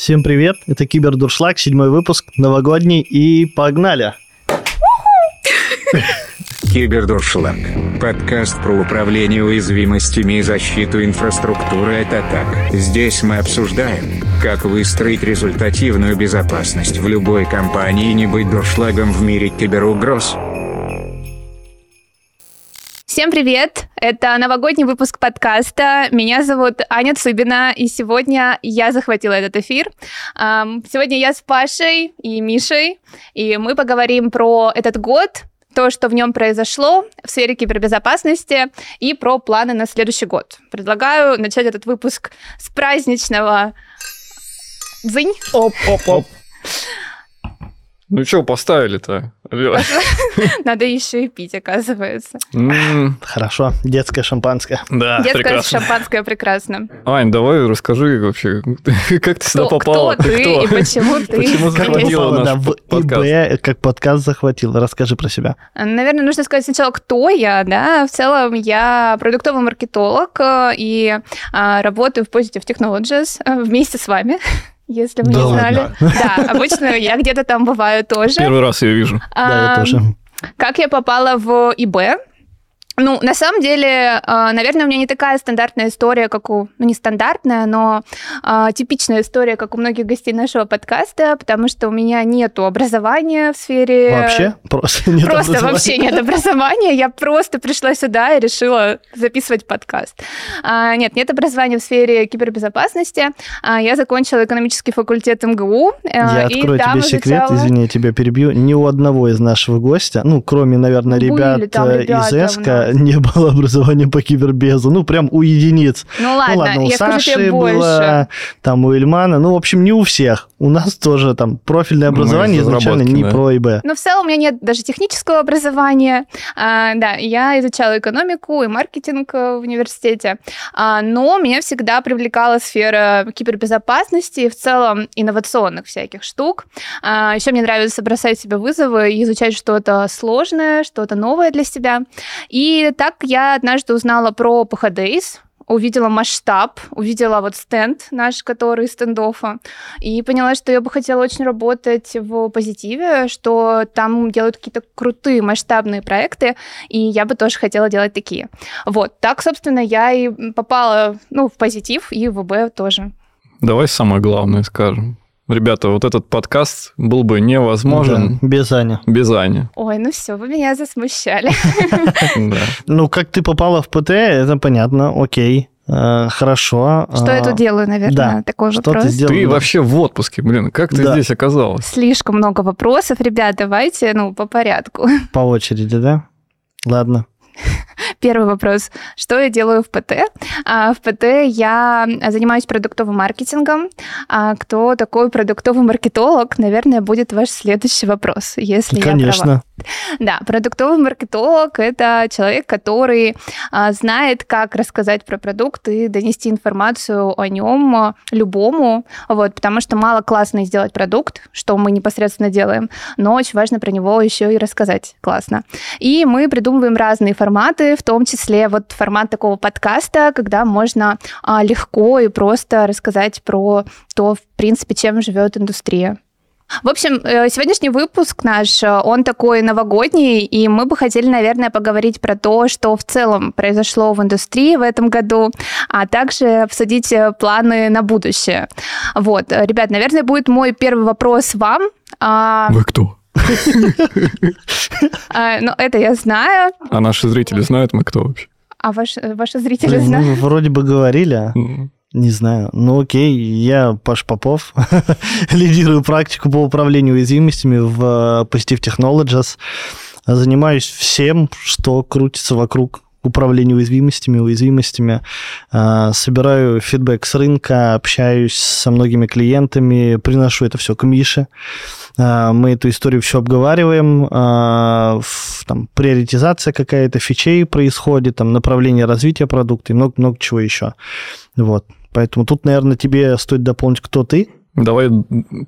Всем привет, это Кибердуршлаг, седьмой выпуск, новогодний, и погнали! Кибердуршлаг. Подкаст про управление уязвимостями и защиту инфраструктуры от атак. Здесь мы обсуждаем, как выстроить результативную безопасность в любой компании и не быть дуршлагом в мире киберугроз. Всем привет! Это новогодний выпуск подкаста. Меня зовут Аня Цыбина, и сегодня я захватила этот эфир. Сегодня я с Пашей и Мишей, и мы поговорим про этот год, то, что в нем произошло в сфере кибербезопасности и про планы на следующий год. Предлагаю начать этот выпуск с праздничного дзынь. Оп-оп-оп. Ну что поставили-то? Надо еще и пить, оказывается. Хорошо, детское шампанское. Да, Детское шампанское прекрасно. Ань, давай расскажи вообще, как ты сюда попала? кто ты и почему ты Почему захватила наш подкаст? Как подкаст захватил. Расскажи про себя. Наверное, нужно сказать сначала, кто я, да. В целом, я продуктовый маркетолог э, и а, работаю в Positive Technologies э, вместе с вами, если вы Да не ладно? знали. Да, обычно я где-то там бываю тоже. Первый раз я вижу. Да, я тоже. Как я попала в ИБ? Ну, на самом деле, э, наверное, у меня не такая стандартная история, как у... Ну, не стандартная, но э, типичная история, как у многих гостей нашего подкаста, потому что у меня нету образования в сфере... Вообще? Просто нет Просто образования? вообще нет образования. Я просто пришла сюда и решила записывать подкаст. А, нет, нет образования в сфере кибербезопасности. А, я закончила экономический факультет МГУ. Я открою тебе секрет, изучала- извини, я тебя перебью. Ни у одного из нашего гостя, ну, кроме, наверное, ребят э, ребята из ЭСКО. Не было образования по кибербезу. Ну, прям у единиц. Ну ладно, ну ладно, у я скажу Саши тебе больше. было, там у Ильмана, ну, в общем, не у всех. У нас тоже там профильное Мы образование из изначально не да. про ИБ. Ну, в целом у меня нет даже технического образования. А, да, я изучала экономику и маркетинг э, в университете. А, но меня всегда привлекала сфера кибербезопасности и в целом инновационных всяких штук. А, еще мне нравится бросать себе вызовы и изучать что-то сложное, что-то новое для себя. И так я однажды узнала про PHDays, увидела масштаб, увидела вот стенд наш, который из стендофа, и поняла, что я бы хотела очень работать в позитиве, что там делают какие-то крутые масштабные проекты, и я бы тоже хотела делать такие. Вот, так, собственно, я и попала, ну, в позитив и в ВБ тоже. Давай самое главное скажем. Ребята, вот этот подкаст был бы невозможен Да, без Ани. без Ани. Ой, ну все, вы меня засмущали. Да. Ну, как ты попала в ПТ, это понятно, окей, э, хорошо. Что я А, тут делаю, наверное, да, такой Что ты вопрос. сделала? Ты вообще в отпуске, блин, как ты Да. здесь оказалась? Слишком много вопросов, ребят, давайте, ну, по порядку. По очереди, да? Ладно. Первый вопрос. Что я делаю в ПТ? А, В ПТ я занимаюсь продуктовым маркетингом. А Кто такой продуктовый маркетолог? Наверное, будет ваш следующий вопрос, если я права. Да, продуктовый маркетолог – это человек, который а, знает, как рассказать про продукт и донести информацию о нем а, любому, вот, потому что мало классно сделать продукт, что мы непосредственно делаем, но очень важно про него еще и рассказать классно. И мы придумываем разные форматы, в том числе вот формат такого подкаста, когда можно а, легко и просто рассказать про то, в принципе, чем живет индустрия. В общем, э, сегодняшний выпуск наш, э, он такой новогодний, и мы бы хотели, наверное, поговорить про то, что в целом произошло в индустрии в этом году, а также обсудить э, планы на будущее. Вот, ребят, наверное, будет мой первый вопрос вам. А, Вы кто? а, ну, это я знаю, А наши зрители знают мы кто вообще? а ваши, зрители Ну, знают. вроде бы говорили, а. Не знаю. Ну окей, я Паш Попов, лидирую практику по управлению уязвимостями в э, Positive Technologies. Занимаюсь всем, что крутится вокруг управления уязвимостями, уязвимостями. А, Собираю фидбэк с рынка, общаюсь со многими клиентами, приношу это все к Мише. А, Мы эту историю все обговариваем. Там приоритизация какая-то фичей происходит, там направление развития продукта и много-много чего еще. Вот. Поэтому тут, наверное, тебе стоит дополнить, кто ты, Давай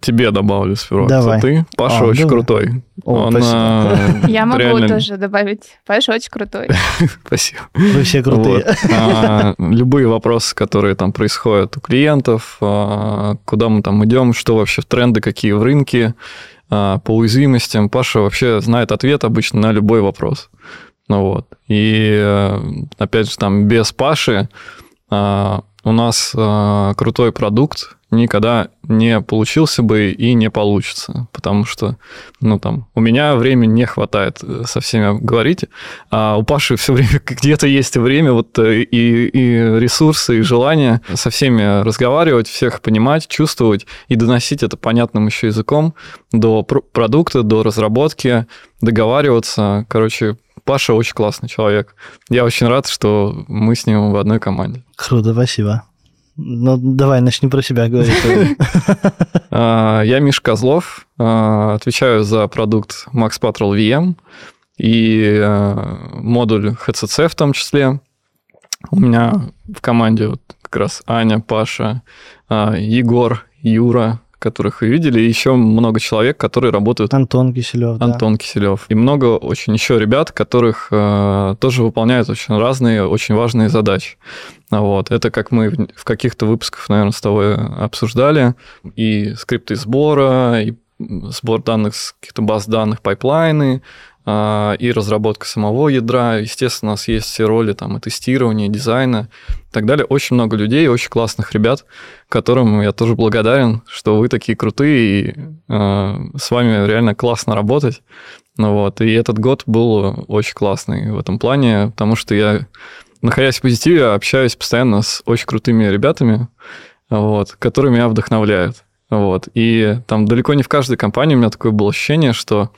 тебе добавлю сперва. Давай. Ты, Паша, А, очень давай. крутой. О, Он, спасибо. Я могу реально- тоже добавить. Паша очень крутой. Спасибо. Вы все крутые. Вот. А, любые вопросы, которые там происходят у клиентов, а, куда мы там идем, что вообще тренды, какие в рынке, а, по уязвимостям. Паша вообще знает ответ обычно на любой вопрос. Ну вот. И э, опять же, там без Паши у нас а, крутой продукт никогда не получился бы и не получится, потому что, ну, там, у меня времени не хватает э, со всеми говорить, а у Паши все время где-то есть время, вот э, и, и ресурсы, и желание со всеми разговаривать, всех понимать, чувствовать и доносить это понятным еще языком до пр- продукта, до разработки, договариваться. Короче, Паша очень классный человек. Я очень рад, что мы с ним в одной команде. Круто, спасибо. Ну, давай, начни про себя говорить. А, Я Миш Козлов, а, отвечаю за продукт Max Patrol VM и а, модуль HCC в том числе. У меня в команде вот как раз Аня, Паша, Егор, Юра, которых вы видели, и еще много человек, которые работают Антон Киселев, да. Антон Киселев. И много очень еще ребят, которых э, тоже выполняют очень разные, очень важные задачи. Вот. Это как мы в- каких-то выпусках, наверное, с тобой обсуждали. И скрипты сбора, и сбор данных с каких-то баз данных, пайплайны, и разработка самого ядра. Естественно, у нас есть все роли там и тестирования, и дизайна и так далее. Очень много людей, очень классных ребят, которым я тоже благодарен, что вы такие крутые, и э, с вами реально классно работать. Ну вот, и этот год был очень классный в этом плане, потому что я, находясь в позитиве, общаюсь постоянно с очень крутыми ребятами, вот, которые меня вдохновляют. Вот. И там далеко не в каждой компании у меня такое было ощущение, что,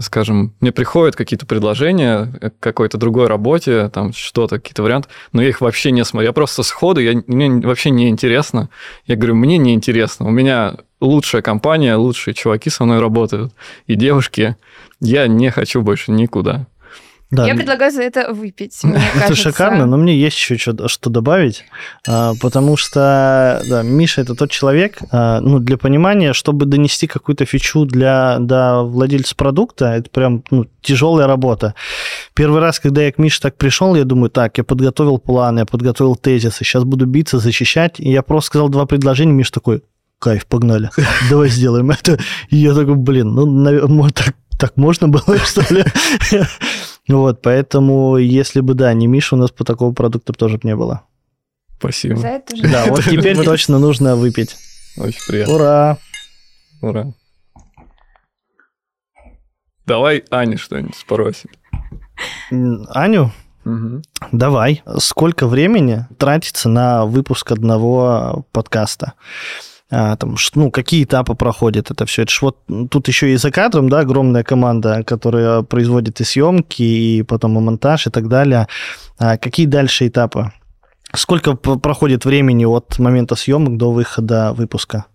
скажем, мне приходят какие-то предложения к какой-то другой работе, там что-то, какие-то варианты, но я их вообще не смотрю. Я просто сходу, я, мне вообще не интересно. Я говорю, мне не интересно. У меня лучшая компания, лучшие чуваки со мной работают, и девушки. Я не хочу больше никуда. Да, Я предлагаю за это выпить, мне Это кажется. шикарно, но мне есть еще что, что добавить, а, потому что да, Миша это тот человек, а, ну, для понимания, чтобы донести какую-то фичу для, до владельца продукта, это прям ну, тяжелая работа. Первый раз, когда я к Мише так пришел, я думаю, так, я подготовил план, я подготовил тезисы, сейчас буду биться, защищать, и я просто сказал два предложения, Миша такой, кайф, погнали, давай сделаем это. И я такой, блин, ну, навер- может, так, так можно было, что ли? Вот, поэтому, если бы, да, не Миша, у нас по такого продукта тоже бы не было. Спасибо. За это же. Да, вот теперь точно нужно выпить. Очень приятно. Ура! Ура. Давай Ане что-нибудь спросим. Аню, давай. Сколько времени тратится на выпуск одного подкаста? А, там, ну, какие этапы проходят это все? Это ж вот тут еще и за кадром, да, огромная команда, которая производит и съемки, и потом и монтаж, и так далее. А какие дальше этапы? Сколько проходит времени от момента съемок до выхода выпуска?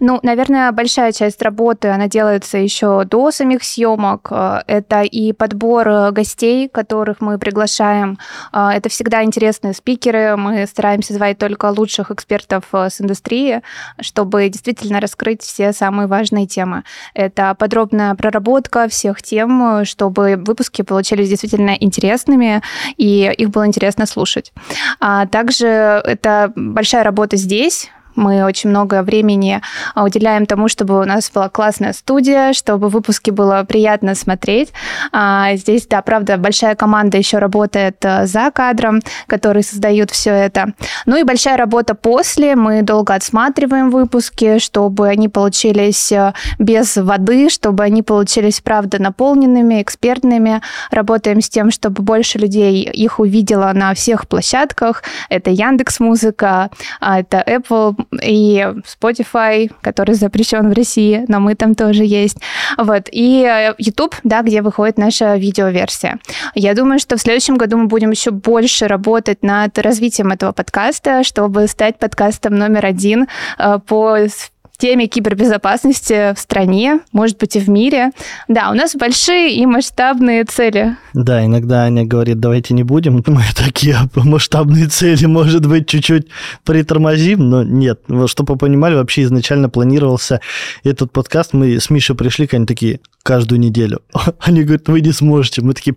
Ну, наверное, большая часть работы, она делается еще до самих съемок. Э, Это и подбор э, гостей, которых мы приглашаем. Э, Это всегда интересные спикеры. Мы стараемся звать только лучших экспертов с индустрии, чтобы действительно раскрыть все самые важные темы. Это подробная проработка всех тем, чтобы выпуски получились действительно интересными, и их было интересно слушать. А также это большая работа здесь, мы очень много времени а, уделяем тому, чтобы у нас была классная студия, чтобы выпуски было приятно смотреть. А, Здесь, да, правда, большая команда еще работает а, за кадром, которые создают все это. Ну и большая работа после. Мы долго отсматриваем выпуски, чтобы они получились а, без воды, чтобы они получились, правда, наполненными, экспертными. Работаем с тем, чтобы больше людей их увидело на всех площадках. Это Яндекс Музыка, а, это Apple и Spotify, который запрещен в России, но мы там тоже есть. Вот. И э, YouTube, да, где выходит наша видеоверсия. Я думаю, что в следующем году мы будем еще больше работать над развитием этого подкаста, чтобы стать подкастом номер один э, по теме кибербезопасности в стране, может быть, и в мире. Да, у нас большие и масштабные цели. Да, иногда Аня говорит, давайте не будем, мы такие масштабные цели, может быть, чуть-чуть притормозим, но нет. Чтобы вы понимали, вообще изначально планировался этот подкаст, мы с Мишей пришли, они такие, каждую неделю. Они говорят, вы не сможете. Мы такие,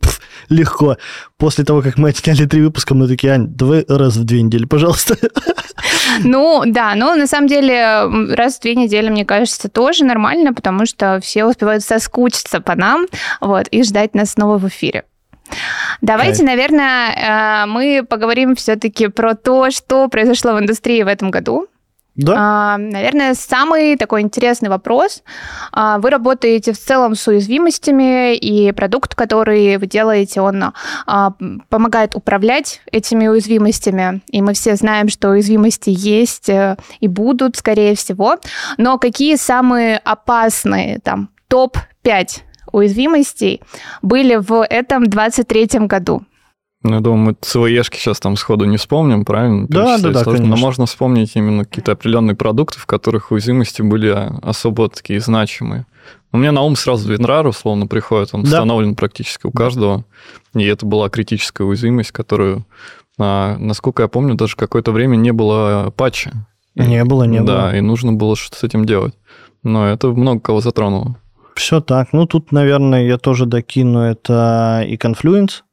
легко. После того, как мы отсняли три выпуска, мы такие, Ань, давай раз в две недели, пожалуйста. Ну, да, но на самом деле раз в две недели, мне кажется, тоже нормально, потому что все успевают соскучиться по нам, вот, и ждать нас снова в эфире. Давайте, okay. наверное, э, мы поговорим все-таки про то, что произошло в индустрии в этом году. Да. А, наверное, самый такой интересный вопрос. А, вы работаете в целом с уязвимостями, и продукт, который вы делаете, он а, помогает управлять этими уязвимостями. И мы все знаем, что уязвимости есть э, и будут, скорее всего. Но какие самые опасные, там, топ-5 уязвимостей были в этом 23 году? Ну, я думаю, мы ЦВЕшки сейчас там сходу не вспомним, правильно? Да, да, да, конечно. Но можно вспомнить именно какие-то определенные продукты, в которых уязвимости были особо такие значимые. У меня на ум сразу WinRAR условно приходит, он да. установлен практически у каждого, и это была критическая уязвимость, которую, а, насколько я помню, даже какое-то время не было патча. Не было, не да, было. Да, и нужно было что-то с этим делать. Но это много кого затронуло. Все так. Ну, тут, наверное, я тоже докину это и Confluence,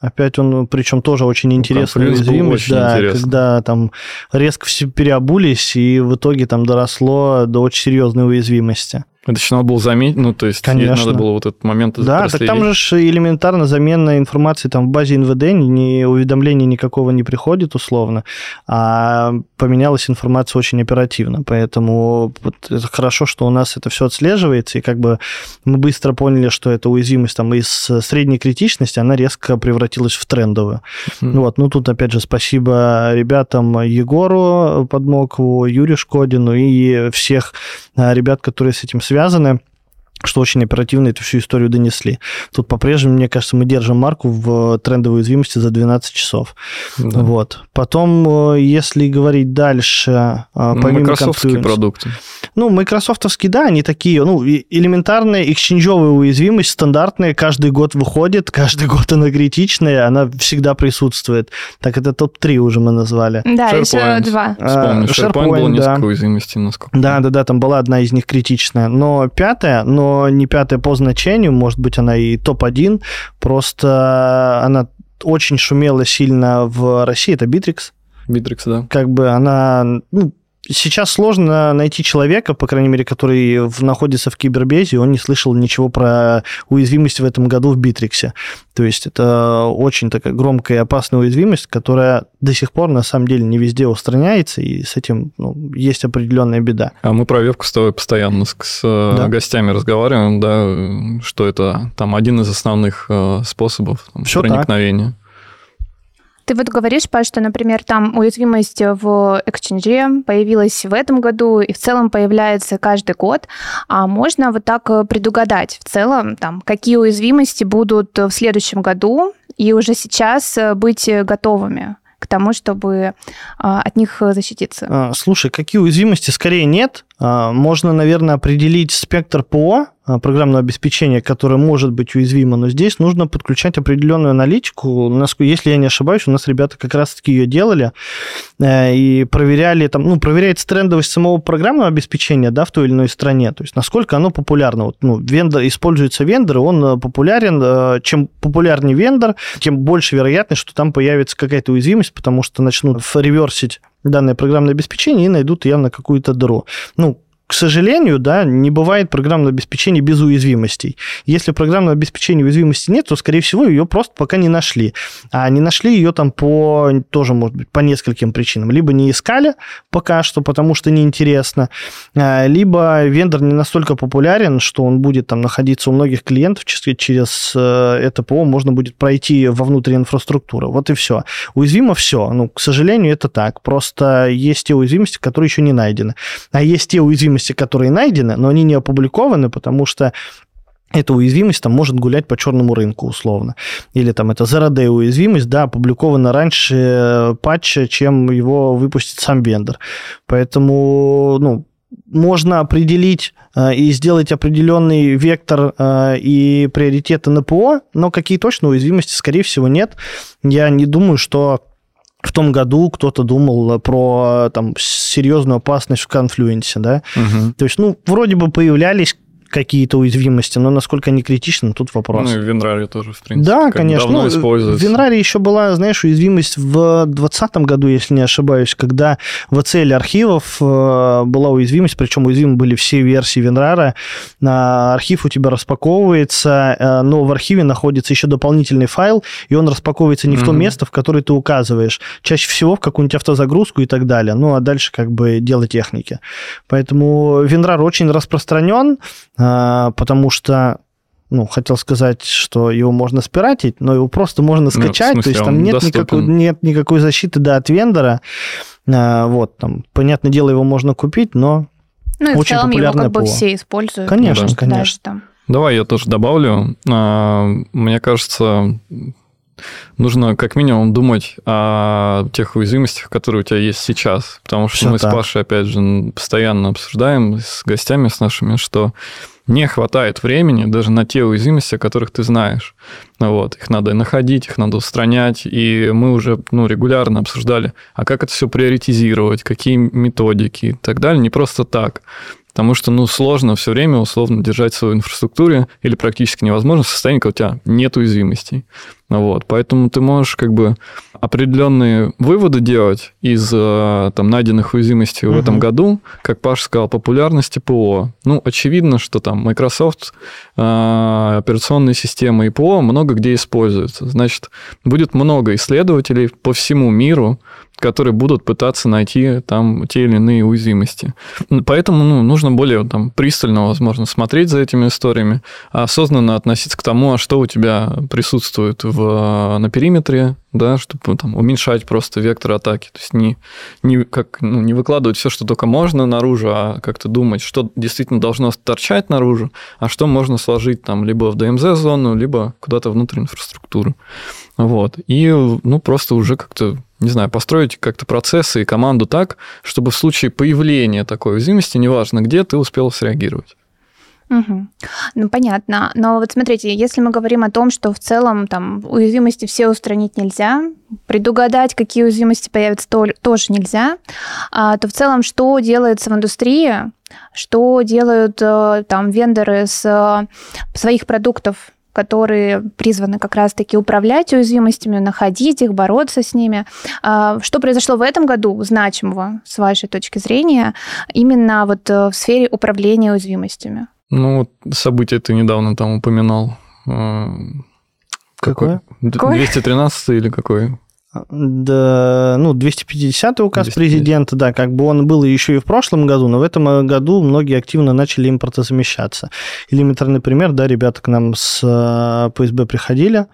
Опять он, причем тоже очень интересный уязвимость, да, интересно. когда там резко все переобулись, и в итоге там доросло до очень серьезной уязвимости. Это еще надо было заметить, ну, то есть Конечно. надо было вот этот момент Да, так там же элементарно замена информации там в базе НВД, ни уведомления никакого не приходит условно, а поменялась информация очень оперативно, поэтому вот это хорошо, что у нас это все отслеживается, и как бы мы быстро поняли, что эта уязвимость там из средней критичности, она резко превратилась в трендовую. Mm-hmm. Вот, ну тут опять же спасибо ребятам Егору Подмокову, Юрию Шкодину и всех а, ребят, которые с этим связаны что очень оперативно эту всю историю донесли. Тут по-прежнему, мне кажется, мы держим марку в трендовой уязвимости за 12 часов. Да. Вот. Потом, э, если говорить дальше, э, ну, помимо Microsoftские продукты. Ну, майкрософтовские, да, они такие, ну, элементарная эксченджовая уязвимость, стандартная, каждый год выходит, каждый год она критичная, она всегда присутствует. Так это топ-3 уже мы назвали. Да, SharePoint. еще два. Вспомню, SharePoint, SharePoint было несколько да. уязвимостей, насколько Да, да, да, там была одна из них критичная. Но пятая, но не пятая по значению, может быть, она и топ-1, просто она очень шумела сильно в России, это Bittrex. Bittrex, да. Как бы она, ну, сейчас сложно найти человека, по крайней мере, который находится в кибербезе, он не слышал ничего про уязвимость в этом году в Битриксе. То есть это очень такая громкая и опасная уязвимость, которая до сих пор на самом деле не везде устраняется, и с этим ну, есть определенная беда. А мы про Вевку с тобой постоянно с, с э, да. гостями разговариваем, да, что это там один из основных э, способов там, проникновения. Так. Ты вот говоришь, Паш, что, например, там уязвимость в Exchange появилась в этом году и в целом появляется каждый год. А можно вот так э, предугадать в целом, там, какие уязвимости будут в следующем году и уже сейчас э, быть готовыми? к тому, чтобы а, от них защититься? А, слушай, какие уязвимости скорее нет. А, можно, наверное, определить спектр ПО, программного обеспечения, которое может быть уязвимо, но здесь нужно подключать определенную аналитику. Если я не ошибаюсь, у нас ребята как раз-таки ее делали э, и проверяли, там, ну, проверяется трендовость самого программного обеспечения да, в той или иной стране, то есть насколько оно популярно. Вот, ну, вендор, используется вендор, он э, популярен. Э, чем популярнее вендор, тем больше вероятность, что там появится какая-то уязвимость, потому что начнут реверсить данное программное обеспечение и найдут явно какую-то дыру. Ну, к сожалению, да, не бывает программного обеспечения без уязвимостей. Если программного обеспечения уязвимости нет, то, скорее всего, ее просто пока не нашли. А не нашли ее там по, тоже, может быть, по нескольким причинам. Либо не искали пока что, потому что неинтересно, а, либо вендор не настолько популярен, что он будет там находиться у многих клиентов, через э, это ПО можно будет пройти во внутреннюю инфраструктуру. Вот и все. Уязвимо все. Ну, к сожалению, это так. Просто есть те уязвимости, которые еще не найдены. А есть те уязвимости, уязвимости, которые найдены, но они не опубликованы, потому что эта уязвимость там может гулять по черному рынку условно. Или там это Zero Day уязвимость, да, опубликована раньше э, патча, чем его выпустит сам вендор. Поэтому, ну, можно определить э, и сделать определенный вектор э, и приоритеты на ПО, но какие точно уязвимости, скорее всего, нет. Я не думаю, что в том году кто-то думал про там, серьезную опасность в конфлюенсе, да. Угу. То есть, ну, вроде бы появлялись какие-то уязвимости, но насколько они критичны, тут вопрос. Ну и в Винраре тоже, в принципе. Да, конечно. Давно ну, используется. В Винраре еще была, знаешь, уязвимость в 2020 году, если не ошибаюсь, когда в ACL архивов э, была уязвимость, причем уязвимы были все версии Винрара. Архив у тебя распаковывается, э, но в архиве находится еще дополнительный файл, и он распаковывается не mm-hmm. в то место, в которое ты указываешь. Чаще всего в какую-нибудь автозагрузку и так далее. Ну, а дальше как бы дело техники. Поэтому Винрар очень распространен, а, потому что ну, хотел сказать, что его можно спиратить, но его просто можно ну, скачать, ну, смысле, то есть там нет никакой, нет никакой защиты да, от вендора. А, вот, там, понятное дело, его можно купить, но ну, и очень в целом его как бы все используют. Конечно, да. конечно. Там. Давай я тоже добавлю. А, мне кажется, нужно как минимум думать о тех уязвимостях, которые у тебя есть сейчас. Потому что Все мы так. с Пашей, опять же, постоянно обсуждаем с гостями, с нашими, что не хватает времени даже на те уязвимости, о которых ты знаешь. Вот, их надо находить, их надо устранять, и мы уже ну, регулярно обсуждали, а как это все приоритизировать, какие методики и так далее, не просто так. Потому что, ну, сложно все время условно держать свою инфраструктуре или практически невозможно в состоянии, когда у тебя нет уязвимостей. Вот, поэтому ты можешь как бы определенные выводы делать из э, там найденных уязвимостей uh-huh. в этом году, как Паша сказал, популярности ПО. Ну, очевидно, что там Microsoft э, операционные системы и ПО много где используются. Значит, будет много исследователей по всему миру, которые будут пытаться найти там те или иные уязвимости. Поэтому ну, нужно более там, пристально, возможно, смотреть за этими историями, осознанно относиться к тому, а что у тебя присутствует в, на периметре, да, чтобы там, уменьшать просто вектор атаки. То есть не, не, как, ну, не выкладывать все, что только можно наружу, а как-то думать, что действительно должно торчать наружу, а что можно сложить там либо в DMZ-зону, либо куда-то внутрь инфраструктуры. Вот. И ну, просто уже как-то не знаю, построить как-то процессы и команду так, чтобы в случае появления такой уязвимости, неважно где, ты успел среагировать. Угу. Ну, понятно. Но вот смотрите, если мы говорим о том, что в целом там уязвимости все устранить нельзя, предугадать, какие уязвимости появятся, то, тоже нельзя, а, то в целом что делается в индустрии, что делают э, там вендоры с э, своих продуктов, которые призваны как раз-таки управлять уязвимостями, находить их, бороться с ними. А, что произошло в этом году значимого, с вашей точки зрения, именно вот э, в сфере управления уязвимостями? Ну, событие ты недавно там упоминал. А, какое? какое? 213 или какой? Да, ну, 250 указ 250. президента, да, как бы он был еще и в прошлом году, но в этом году многие активно начали импортозамещаться. Элементарный пример, да, ребята к нам с э, ПСБ приходили,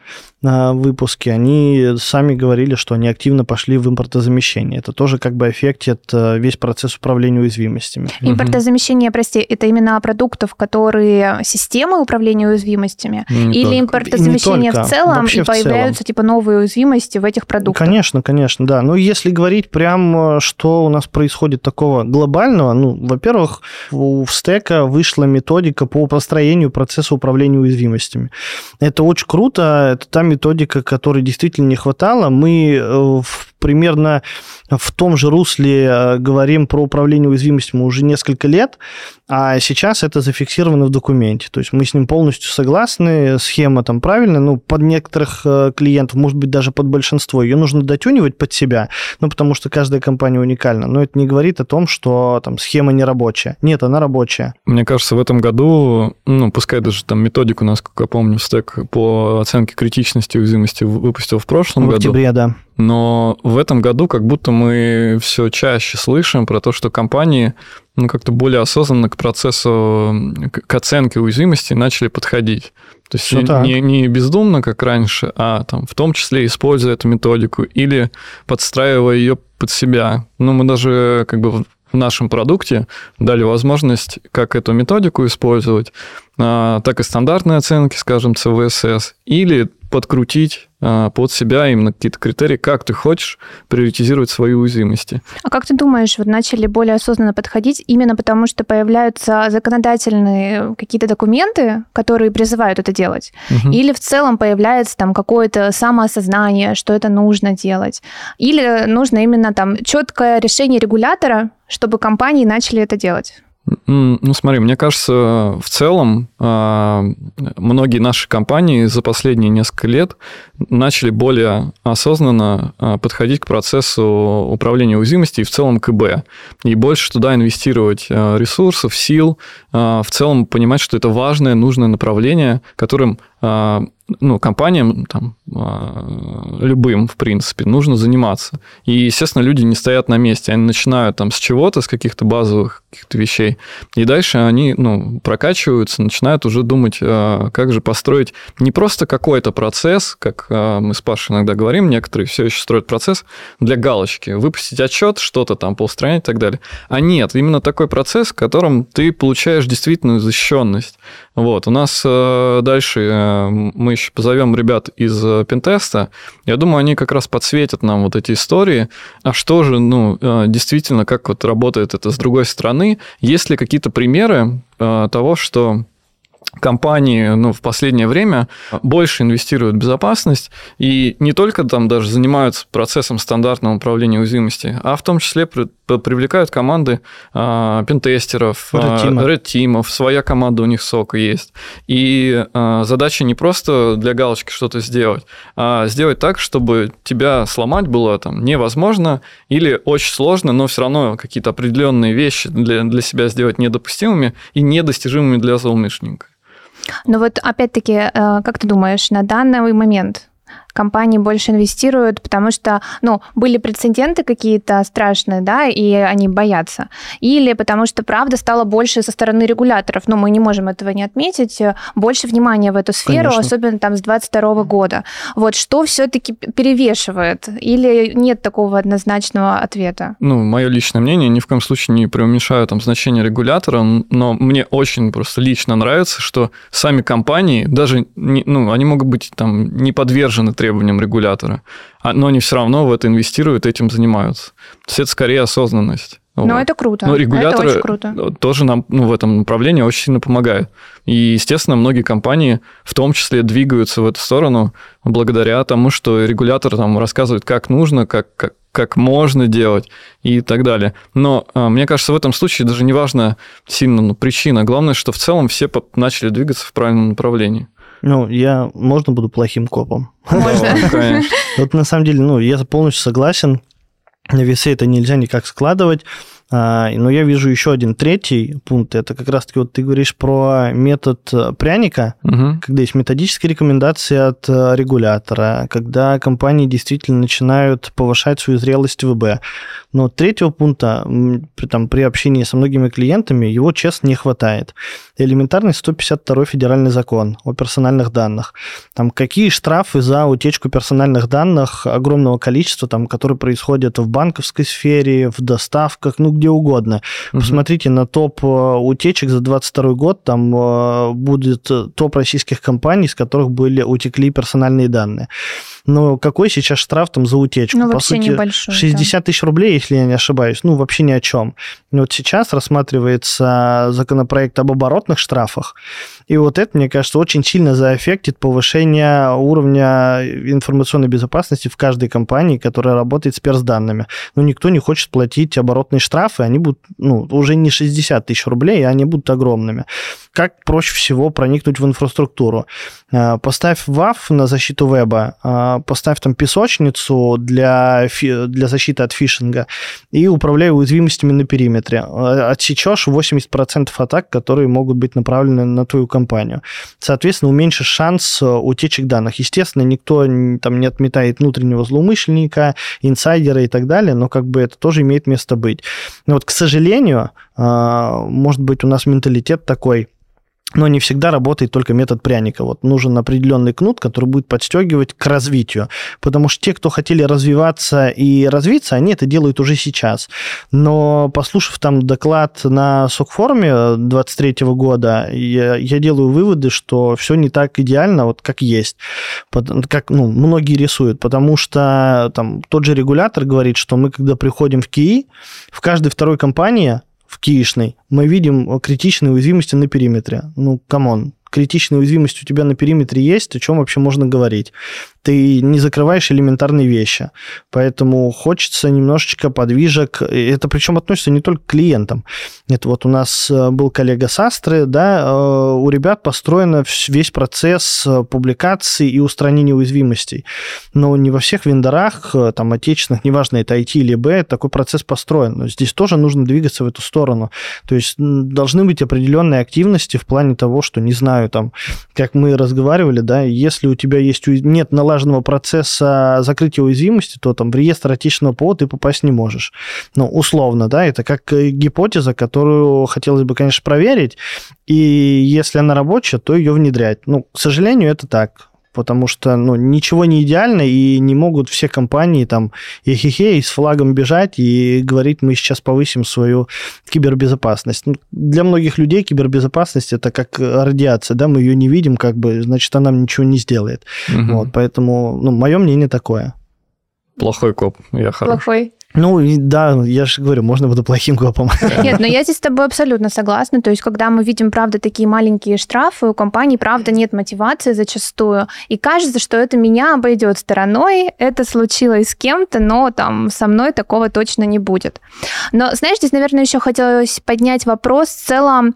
выпуске, они сами говорили, что они активно пошли в импортозамещение. Это тоже как бы аффектит э, весь процесс управления уязвимостями. Импортозамещение, прости, это именно продуктов, которые системы управления уязвимостями? Не Или только. импортозамещение в целом, Вообще и появляются целом. типа новые уязвимости в этих продуктах? Конечно, конечно, да. Но если говорить прям, э, что у нас происходит такого глобального, ну, во-первых, у стека вышла методика по построению процесса управления уязвимостями. Это очень круто, это та методика, которой действительно не хватало. Мы э, примерно в том же русле э, говорим про управление уязвимостями уже несколько лет, а сейчас это зафиксировано в документе. То есть мы с ним полностью согласны, схема там правильная, ну, под некоторых э, клиентов, может быть, даже под большинство, ее нужно дотюнивать под себя, ну, потому что каждая компания уникальна. Но это не говорит о том, что там схема не рабочая. Нет, она рабочая. Мне кажется, в этом году, ну, пускай даже там методику, насколько я помню, стек по оценке критичности уязвимости выпустил в прошлом в году. В октябре, да. Но в этом году как будто мы все чаще слышим про то, что компании ну, как-то более осознанно к процессу, к оценке уязвимости начали подходить. То есть не, не бездумно, как раньше, а там, в том числе используя эту методику или подстраивая ее под себя. Ну, мы даже как бы в нашем продукте дали возможность как эту методику использовать, а, так и стандартные оценки, скажем, CVSS, или подкрутить а, под себя именно какие-то критерии, как ты хочешь приоритизировать свои уязвимости. А как ты думаешь, вот начали более осознанно подходить именно потому, что появляются законодательные какие-то документы, которые призывают это делать? Угу. Или в целом появляется там какое-то самоосознание, что это нужно делать? Или нужно именно там четкое решение регулятора, чтобы компании начали это делать? Ну, смотри, мне кажется, в целом а, многие наши компании за последние несколько лет начали более осознанно а, подходить к процессу управления уязвимостью и в целом КБ. И больше туда инвестировать а, ресурсов, сил, в целом понимать, что это важное, нужное направление, которым ну, компаниям там, а, любым, в принципе, нужно заниматься. И, естественно, люди не стоят на месте. Они начинают там с чего-то, с каких-то базовых каких-то вещей. И дальше они ну, прокачиваются, начинают уже думать, а, как же построить не просто какой-то процесс, как а, мы с Пашей иногда говорим, некоторые все еще строят процесс для галочки. Выпустить отчет, что-то там поустранять и так далее. А нет, именно такой процесс, в котором ты получаешь действительно защищенность. Вот. У нас дальше мы еще позовем ребят из э, Пентеста, я думаю, они как раз подсветят нам вот эти истории. А что же, ну, э, действительно, как вот работает это с другой стороны? Есть ли какие-то примеры э, того, что компании ну, в последнее время больше инвестируют в безопасность и не только там даже занимаются процессом стандартного управления уязвимости, а в том числе при, привлекают команды а, пентестеров, red своя команда у них сока есть. И а, задача не просто для галочки что-то сделать, а сделать так, чтобы тебя сломать было там невозможно или очень сложно, но все равно какие-то определенные вещи для, для себя сделать недопустимыми и недостижимыми для злоумышленника. Но вот опять-таки, э, как ты думаешь, на данный момент компании больше инвестируют, потому что, ну, были прецеденты какие-то страшные, да, и они боятся. Или потому что, правда, стало больше со стороны регуляторов, но мы не можем этого не отметить, больше внимания в эту сферу, Конечно. особенно там с 22 года. Вот что все-таки перевешивает? Или нет такого однозначного ответа? Ну, мое личное мнение, ни в коем случае не преуменьшаю там значение регулятора, но мне очень просто лично нравится, что сами компании, даже, не, ну, они могут быть там не подвержены требованиям регулятора, а, но они все равно в это инвестируют, этим занимаются. То есть это скорее осознанность. Но вот. это круто. Но регуляторы это очень круто. тоже нам ну, в этом направлении очень сильно помогают. И, естественно, многие компании в том числе двигаются в эту сторону благодаря тому, что регулятор там рассказывает, как нужно, как, как, как можно делать и так далее. Но а, мне кажется, в этом случае даже не важно сильно ну, причина. Главное, что в целом все начали двигаться в правильном направлении. Ну, я, можно буду плохим копом? Можно. Вот на самом деле, ну, я полностью согласен. На весы это нельзя никак складывать. А, но я вижу еще один третий пункт. Это как раз-таки вот ты говоришь про метод э, пряника, угу. когда есть методические рекомендации от э, регулятора, когда компании действительно начинают повышать свою зрелость ВБ. Но третьего пункта там, при общении со многими клиентами его, честно, не хватает. Элементарный 152 федеральный закон о персональных данных. Там какие штрафы за утечку персональных данных огромного количества, там, которые происходят в банковской сфере, в доставках, ну, где угодно. Угу. Посмотрите на топ э, утечек за 22 год, там э, будет э, топ российских компаний, с которых были утекли персональные данные. Но какой сейчас штраф там за утечку? Ну, По вообще сути, небольшой. 60 да. тысяч рублей, если я не ошибаюсь. Ну, вообще ни о чем. И вот сейчас рассматривается законопроект об оборотных штрафах. И вот это, мне кажется, очень сильно заэффектит повышение уровня информационной безопасности в каждой компании, которая работает с персданными. Ну, никто не хочет платить оборотные штрафы, они будут ну, уже не 60 тысяч рублей, а они будут огромными. Как проще всего проникнуть в инфраструктуру? А, поставь WAF на защиту веба, а, поставь там песочницу для, для защиты от фишинга и управляй уязвимостями на периметре. А, отсечешь 80% атак, которые могут быть направлены на твою компанию. Соответственно, уменьшишь шанс э, утечек данных. Естественно, никто там не отметает внутреннего злоумышленника, инсайдера и так далее, но как бы это тоже имеет место быть. Но вот, к сожалению, может быть, у нас менталитет такой – но не всегда работает только метод пряника. Вот нужен определенный кнут, который будет подстегивать к развитию. Потому что те, кто хотели развиваться и развиться, они это делают уже сейчас. Но послушав там доклад на СОК-форуме 23 года, я, я делаю выводы, что все не так идеально, вот как есть. Как ну, многие рисуют. Потому что там тот же регулятор говорит, что мы, когда приходим в КИИ, в каждой второй компании в киишной, мы видим критичные уязвимости на периметре. Ну, come on, критичная уязвимость у тебя на периметре есть, о чем вообще можно говорить? Ты не закрываешь элементарные вещи. Поэтому хочется немножечко подвижек. Это причем относится не только к клиентам. Это вот у нас э, был коллега с Астры, да, э, у ребят построен весь процесс э, публикации и устранения уязвимостей. Но не во всех вендорах, там, отечественных, неважно, это IT или B, такой процесс построен. Но здесь тоже нужно двигаться в эту сторону. То есть должны быть определенные активности в плане того, что, не знаю, там, как мы разговаривали, да, если у тебя есть, нет налаженного процесса закрытия уязвимости, то там в реестр отечественного ПО ты попасть не можешь. Ну, условно, да, это как гипотеза, которую хотелось бы, конечно, проверить, и если она рабочая, то ее внедрять. Ну, к сожалению, это так потому что ну, ничего не идеально, и не могут все компании там и с флагом бежать и говорить, мы сейчас повысим свою кибербезопасность. Ну, для многих людей кибербезопасность это как радиация, да, мы ее не видим, как бы, значит, она нам ничего не сделает. Угу. Вот, поэтому, ну, мое мнение такое. Плохой коп, я хороший. Плохой. Ну, да, я же говорю, можно буду плохим копом. Нет, но я здесь с тобой абсолютно согласна. То есть, когда мы видим, правда, такие маленькие штрафы, у компании, правда, нет мотивации зачастую. И кажется, что это меня обойдет стороной, это случилось с кем-то, но там со мной такого точно не будет. Но, знаешь, здесь, наверное, еще хотелось поднять вопрос в целом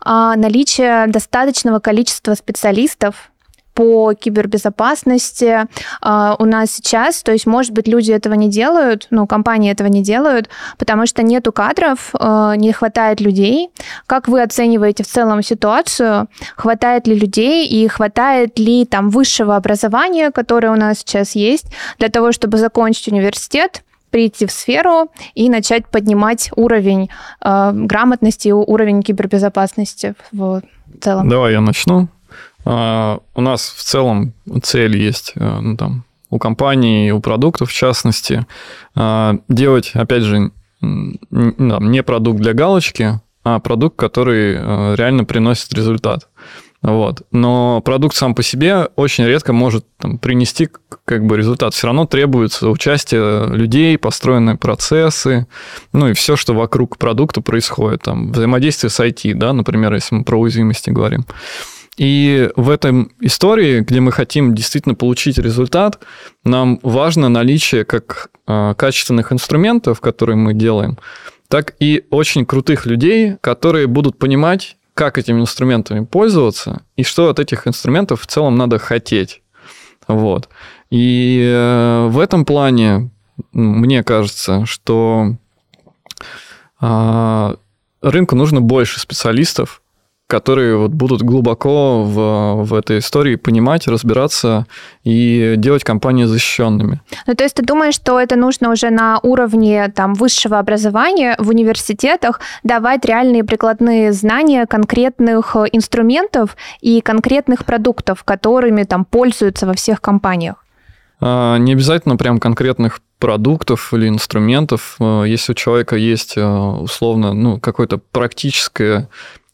а, наличия достаточного количества специалистов, по кибербезопасности э, у нас сейчас. То есть, может быть, люди этого не делают, ну, компании этого не делают, потому что нету кадров, э, не хватает людей. Как вы оцениваете в целом ситуацию? Хватает ли людей и хватает ли там высшего образования, которое у нас сейчас есть, для того, чтобы закончить университет, прийти в сферу и начать поднимать уровень э, грамотности, уровень кибербезопасности в целом? Давай я начну. А, у нас в целом цель есть, э, ну, там, у компании, у продуктов в частности, а, делать, опять же, не продукт для галочки, а продукт, который э, реально приносит результат. Вот. Но продукт сам по себе очень редко может там, принести как бы результат. Все равно требуется участие людей, построенные процессы, ну и все, что вокруг продукта происходит. Там, взаимодействие с IT, да, например, если мы про уязвимости говорим. И в этом истории, где мы хотим действительно получить результат, нам важно наличие как а, качественных инструментов, которые мы делаем, так и очень крутых людей, которые будут понимать, как этими инструментами пользоваться и что от этих инструментов в целом надо хотеть. Вот. И э, в этом плане мне кажется, что а, рынку нужно больше специалистов, которые вот будут глубоко в, в этой истории понимать, разбираться и делать компании защищенными. Ну, то есть ты думаешь, что это нужно уже на уровне там, высшего образования в университетах давать реальные прикладные знания конкретных инструментов и конкретных продуктов, которыми там пользуются во всех компаниях? А, не обязательно прям конкретных продуктов или инструментов. А, если у человека есть а, условно ну, какое-то практическое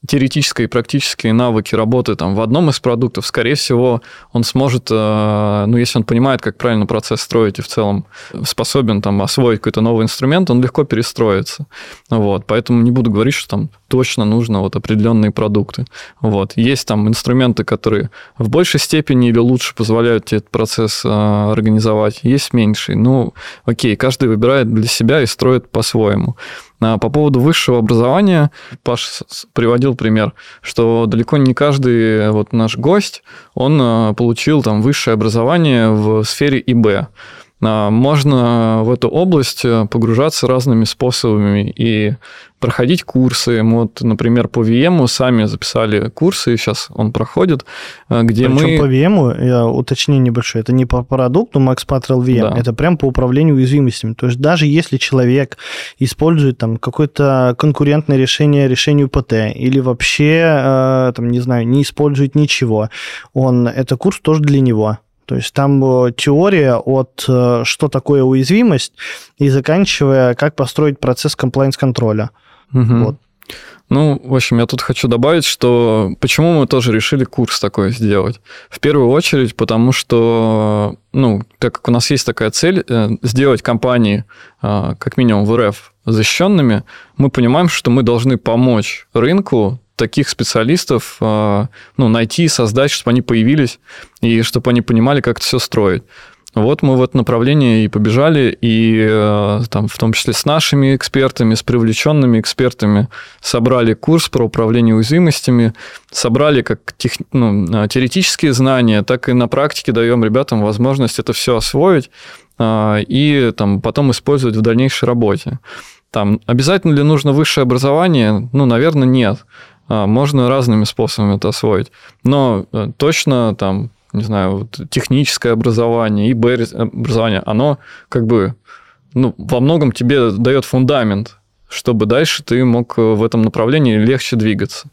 теоретические и практические навыки работы там, в одном из продуктов, скорее всего, он сможет, э, ну, если он понимает, как правильно процесс строить и в целом способен там освоить какой-то новый инструмент, он легко перестроится. Вот, поэтому не буду говорить, что там точно нужно вот определенные продукты. Вот. Есть там инструменты, которые в большей степени или лучше позволяют тебе этот процесс э, организовать, есть меньшие. Ну, окей, каждый выбирает для себя и строит по-своему. А по поводу высшего образования, Паш приводил пример, что далеко не каждый вот наш гость, он а, получил там высшее образование в сфере ИБ. А, можно в эту область э, погружаться разными способами и проходить курсы. Мы вот, например, по VM сами записали курсы, сейчас он проходит, э, где Причем мы... по VM, я уточню небольшое, это не по продукту Max Patrol VM, Да. это прям по управлению уязвимостями. То есть даже если человек использует там какое-то конкурентное решение решению ПТ или вообще, э, там, не знаю, не использует ничего, он, это курс тоже для него. То есть там теория от э, что такое уязвимость и заканчивая, как построить процесс комплайнс-контроля. Мгм. Вот. Ну, в общем, я тут хочу добавить, что почему мы тоже решили курс такой сделать. В первую очередь, потому что, ну, так как у нас есть такая цель э, сделать компании, э, как минимум в РФ, защищенными, мы понимаем, что мы должны помочь рынку таких специалистов э, ну, найти, создать, чтобы они появились и чтобы они понимали, как это все строить. Вот мы в это направление и побежали, и э, там, в том числе с нашими экспертами, с привлеченными экспертами собрали курс про управление уязвимостями, собрали как тех, ну, э, теоретические знания, так и на практике даем ребятам возможность это все освоить э, и там, потом использовать в дальнейшей работе. Там, обязательно ли нужно высшее образование? Ну, наверное, нет. А, Можно разными способами это освоить. Но э, точно там не знаю, вот техническое образование, ИБ образование, оно как бы ну, во многом тебе дает фундамент, чтобы дальше ты мог в этом направлении легче двигаться.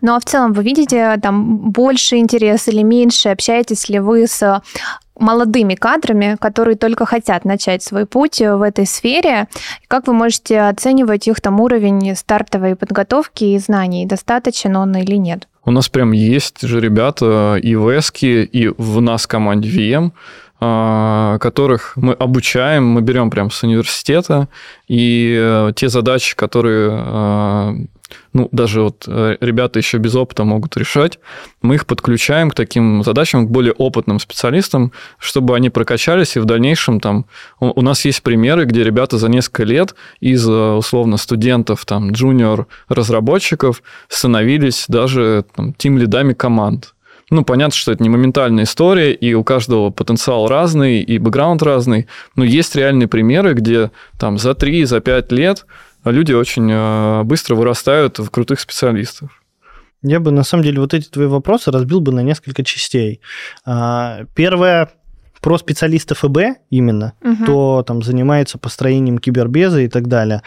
Ну а в целом вы видите там больше интерес или меньше? Общаетесь ли вы с молодыми кадрами, которые только хотят начать свой путь в этой сфере? Как вы можете оценивать их там уровень стартовой подготовки и знаний? Достаточен он или нет? У нас прям есть же ребята и в эске, и в нас команде VM, а, которых мы обучаем, мы берем прям с университета, и э, те задачи, которые ну, даже вот ребята еще без опыта могут решать, мы их подключаем к таким задачам, к более опытным специалистам, чтобы они прокачались, и в дальнейшем там у нас есть примеры, где ребята за несколько лет из условно студентов, там, джуниор-разработчиков становились даже там, тим-лидами команд. Ну, понятно, что это не моментальная история, и у каждого потенциал разный, и бэкграунд разный, но есть реальные примеры, где там за 3, за 5 лет люди очень быстро вырастают в крутых специалистов. Я бы, на самом деле, вот эти твои вопросы разбил бы на несколько частей. А, Первое, про специалистов ИБ именно, угу. кто там занимается построением кибербеза и так далее.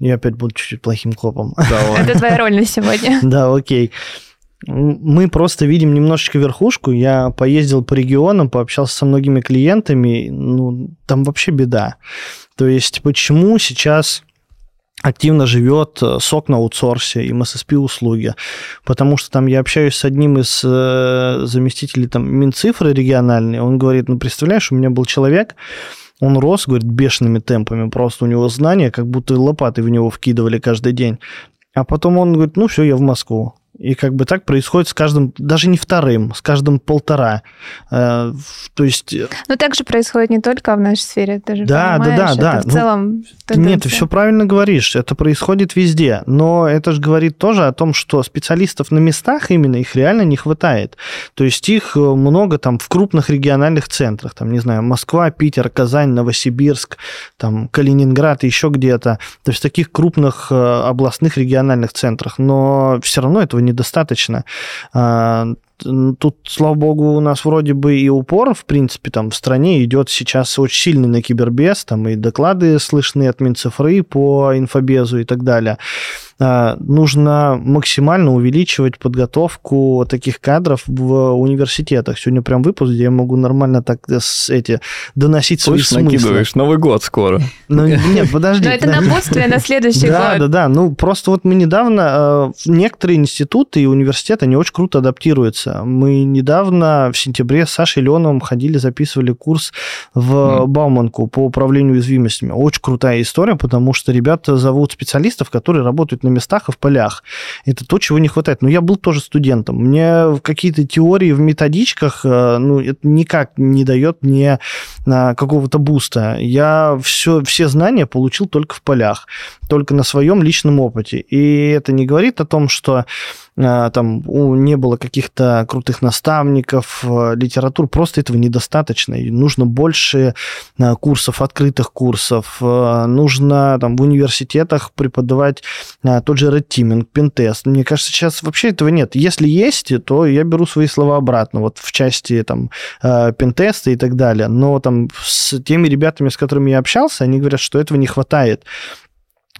Я опять буду чуть-чуть плохим копом. Это твоя роль на сегодня. Да, окей. Мы просто видим немножечко верхушку. Я поездил по регионам, пообщался со многими клиентами. Ну, там вообще беда. То есть, почему сейчас активно живет сок на аутсорсе и МССП-услуги, потому что там я общаюсь с одним из э, заместителей там Минцифры региональной, он говорит, ну, представляешь, у меня был человек, он рос, говорит, бешеными темпами, просто у него знания, как будто лопаты в него вкидывали каждый день. А потом он говорит, ну все, я в Москву. И как бы так происходит с каждым, даже не вторым, с каждым полтора. Э, то есть... Но так же происходит не только в нашей сфере, ты же да, понимаешь, да, да, это да. в целом... Ну, нет, ты все правильно говоришь, это происходит везде. Но это же говорит тоже о том, что специалистов на местах именно их реально не хватает. То есть их много там в крупных региональных центрах, там, не знаю, Москва, Питер, Казань, Новосибирск, там, Калининград, еще где-то. То есть в таких крупных областных региональных центрах. Но все равно этого недостаточно. Тут, слава богу, у нас вроде бы и упор, в принципе, там в стране идет сейчас очень сильный на кибербез, там и доклады слышны от Минцифры по инфобезу и так далее. Нужно максимально увеличивать подготовку таких кадров в университетах. Сегодня прям выпуск, где я могу нормально так эти доносить свои Слышь, смыслы. накидываешь, Новый год скоро. Ну, нет, подожди. Но это напутствие на следующий да, год. Да, да, Ну, просто вот мы недавно... Некоторые институты и университеты, они очень круто адаптируются. Мы недавно в сентябре с Сашей Леоновым ходили, записывали курс в mm. Бауманку по управлению уязвимостями. Очень крутая история, потому что ребята зовут специалистов, которые работают на местах и в полях. Это то, чего не хватает. Но я был тоже студентом. Мне какие-то теории в методичках, ну, это никак не дает мне какого-то буста. Я все, все знания получил только в полях, только на своем личном опыте. И это не говорит о том, что а, там не было каких-то крутых наставников, а, литератур, просто этого недостаточно. И нужно больше а, курсов, открытых курсов, нужно там в университетах преподавать тот же Red Teaming, Пентест. Мне кажется, сейчас вообще этого нет. Если есть, то я беру свои слова обратно, вот в части там пентеста и так далее. Но там с теми ребятами, с которыми я общался, они говорят, что этого не хватает.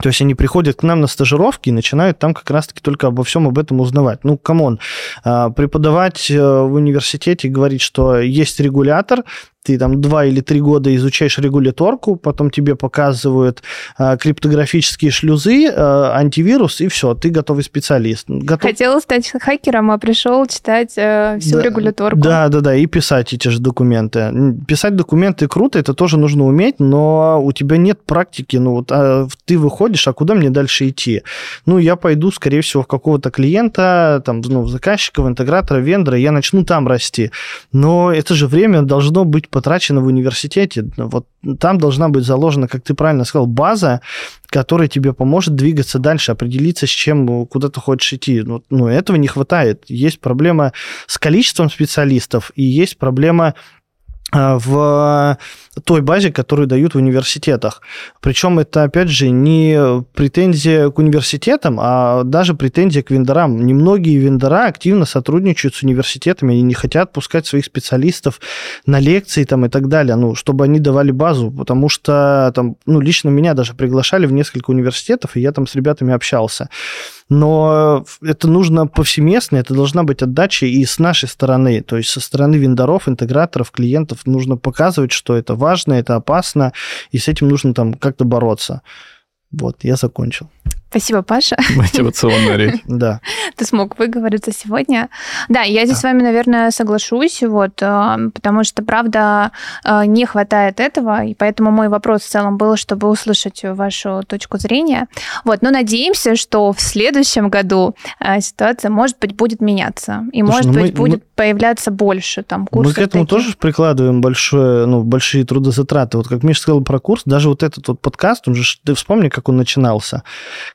То есть они приходят к нам на стажировки и начинают там как раз-таки только обо всем об этом узнавать. Ну, come on, преподавать э, в университете, говорить, что есть регулятор, ты там два или три года изучаешь регуляторку, потом тебе показывают э, криптографические шлюзы, э, антивирус, и все, ты готовый специалист. Готов... Хотел стать хакером, а пришел читать э, всю да, регуляторку. Да, да, да, и писать эти же документы. Писать документы круто, это тоже нужно уметь, но у тебя нет практики, ну вот а ты выходишь, а куда мне дальше идти? Ну, я пойду, скорее всего, в какого-то клиента, там, ну, в заказчика, в интегратора, вендора, я начну там расти. Но это же время должно быть потрачено в университете. Вот там должна быть заложена, как ты правильно сказал, база, которая тебе поможет двигаться дальше, определиться, с чем, куда ты хочешь идти. Ну, ну этого не хватает. Есть проблема с количеством специалистов, и есть проблема в той базе, которую дают в университетах. Причем это, опять же, не претензия к университетам, а даже претензия к вендорам. Немногие вендора активно сотрудничают с университетами, они не хотят пускать своих специалистов на лекции там, и так далее, ну, чтобы они давали базу, потому что там, ну, лично меня даже приглашали в несколько университетов, и я там с ребятами общался но это нужно повсеместно, это должна быть отдача и с нашей стороны, то есть со стороны вендоров, интеграторов, клиентов нужно показывать, что это важно, это опасно, и с этим нужно там как-то бороться. Вот, я закончил. Спасибо, Паша. Мотивационная речь. Да. Ты смог выговориться сегодня. Да, я здесь да. с вами, наверное, соглашусь, вот, э, потому что, правда, э, не хватает этого, и поэтому мой вопрос в целом был, чтобы услышать вашу точку зрения. Вот, но надеемся, что в следующем году э, ситуация, может быть, будет меняться, и, Слушай, может ну быть, мы, будет появляться больше там курсов. Мы к этому таких. тоже прикладываем большое, ну, большие трудозатраты. Вот как Миша сказал про курс, даже вот этот вот подкаст, он же, ты вспомни, как он начинался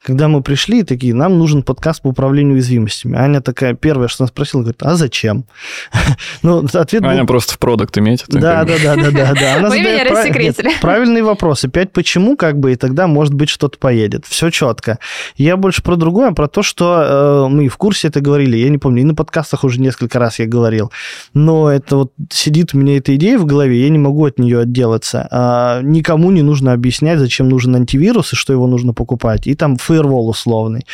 когда мы пришли, такие, нам нужен подкаст по управлению уязвимостями. Аня такая первая, что она спросила, говорит, а зачем? ну, ответ Аня был... просто в продукт иметь. Да, да, да, да, да, да. Она Вы меня рассекретили. Правильные вопросы. Пять почему, как бы, и тогда, может быть, что-то поедет. Все четко. Я больше про другое, про то, что э, мы в курсе это говорили. Я не помню, и на подкастах уже несколько раз я говорил. Но это вот сидит у меня эта идея в голове, я не могу от нее отделаться. А, никому не нужно объяснять, зачем нужен антивирус и что его нужно покупать. И там фейер фаервол условный.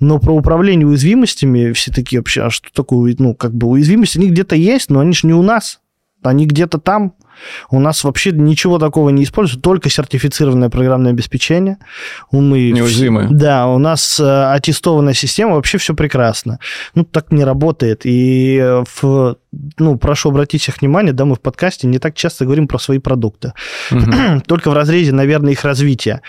Но про управление уязвимостями все такие вообще, а что такое, ну, как бы уязвимости, они где-то есть, но они же не у нас. Они где-то там, у нас вообще ничего такого не используют, только сертифицированное программное обеспечение. Мы, Неуязвимое. Да, у нас э, аттестованная система, вообще все прекрасно. Ну, так не работает. И э, в, ну, прошу обратить их внимание, да, мы в подкасте не так часто говорим про свои продукты. Угу. Только в разрезе, наверное, их развития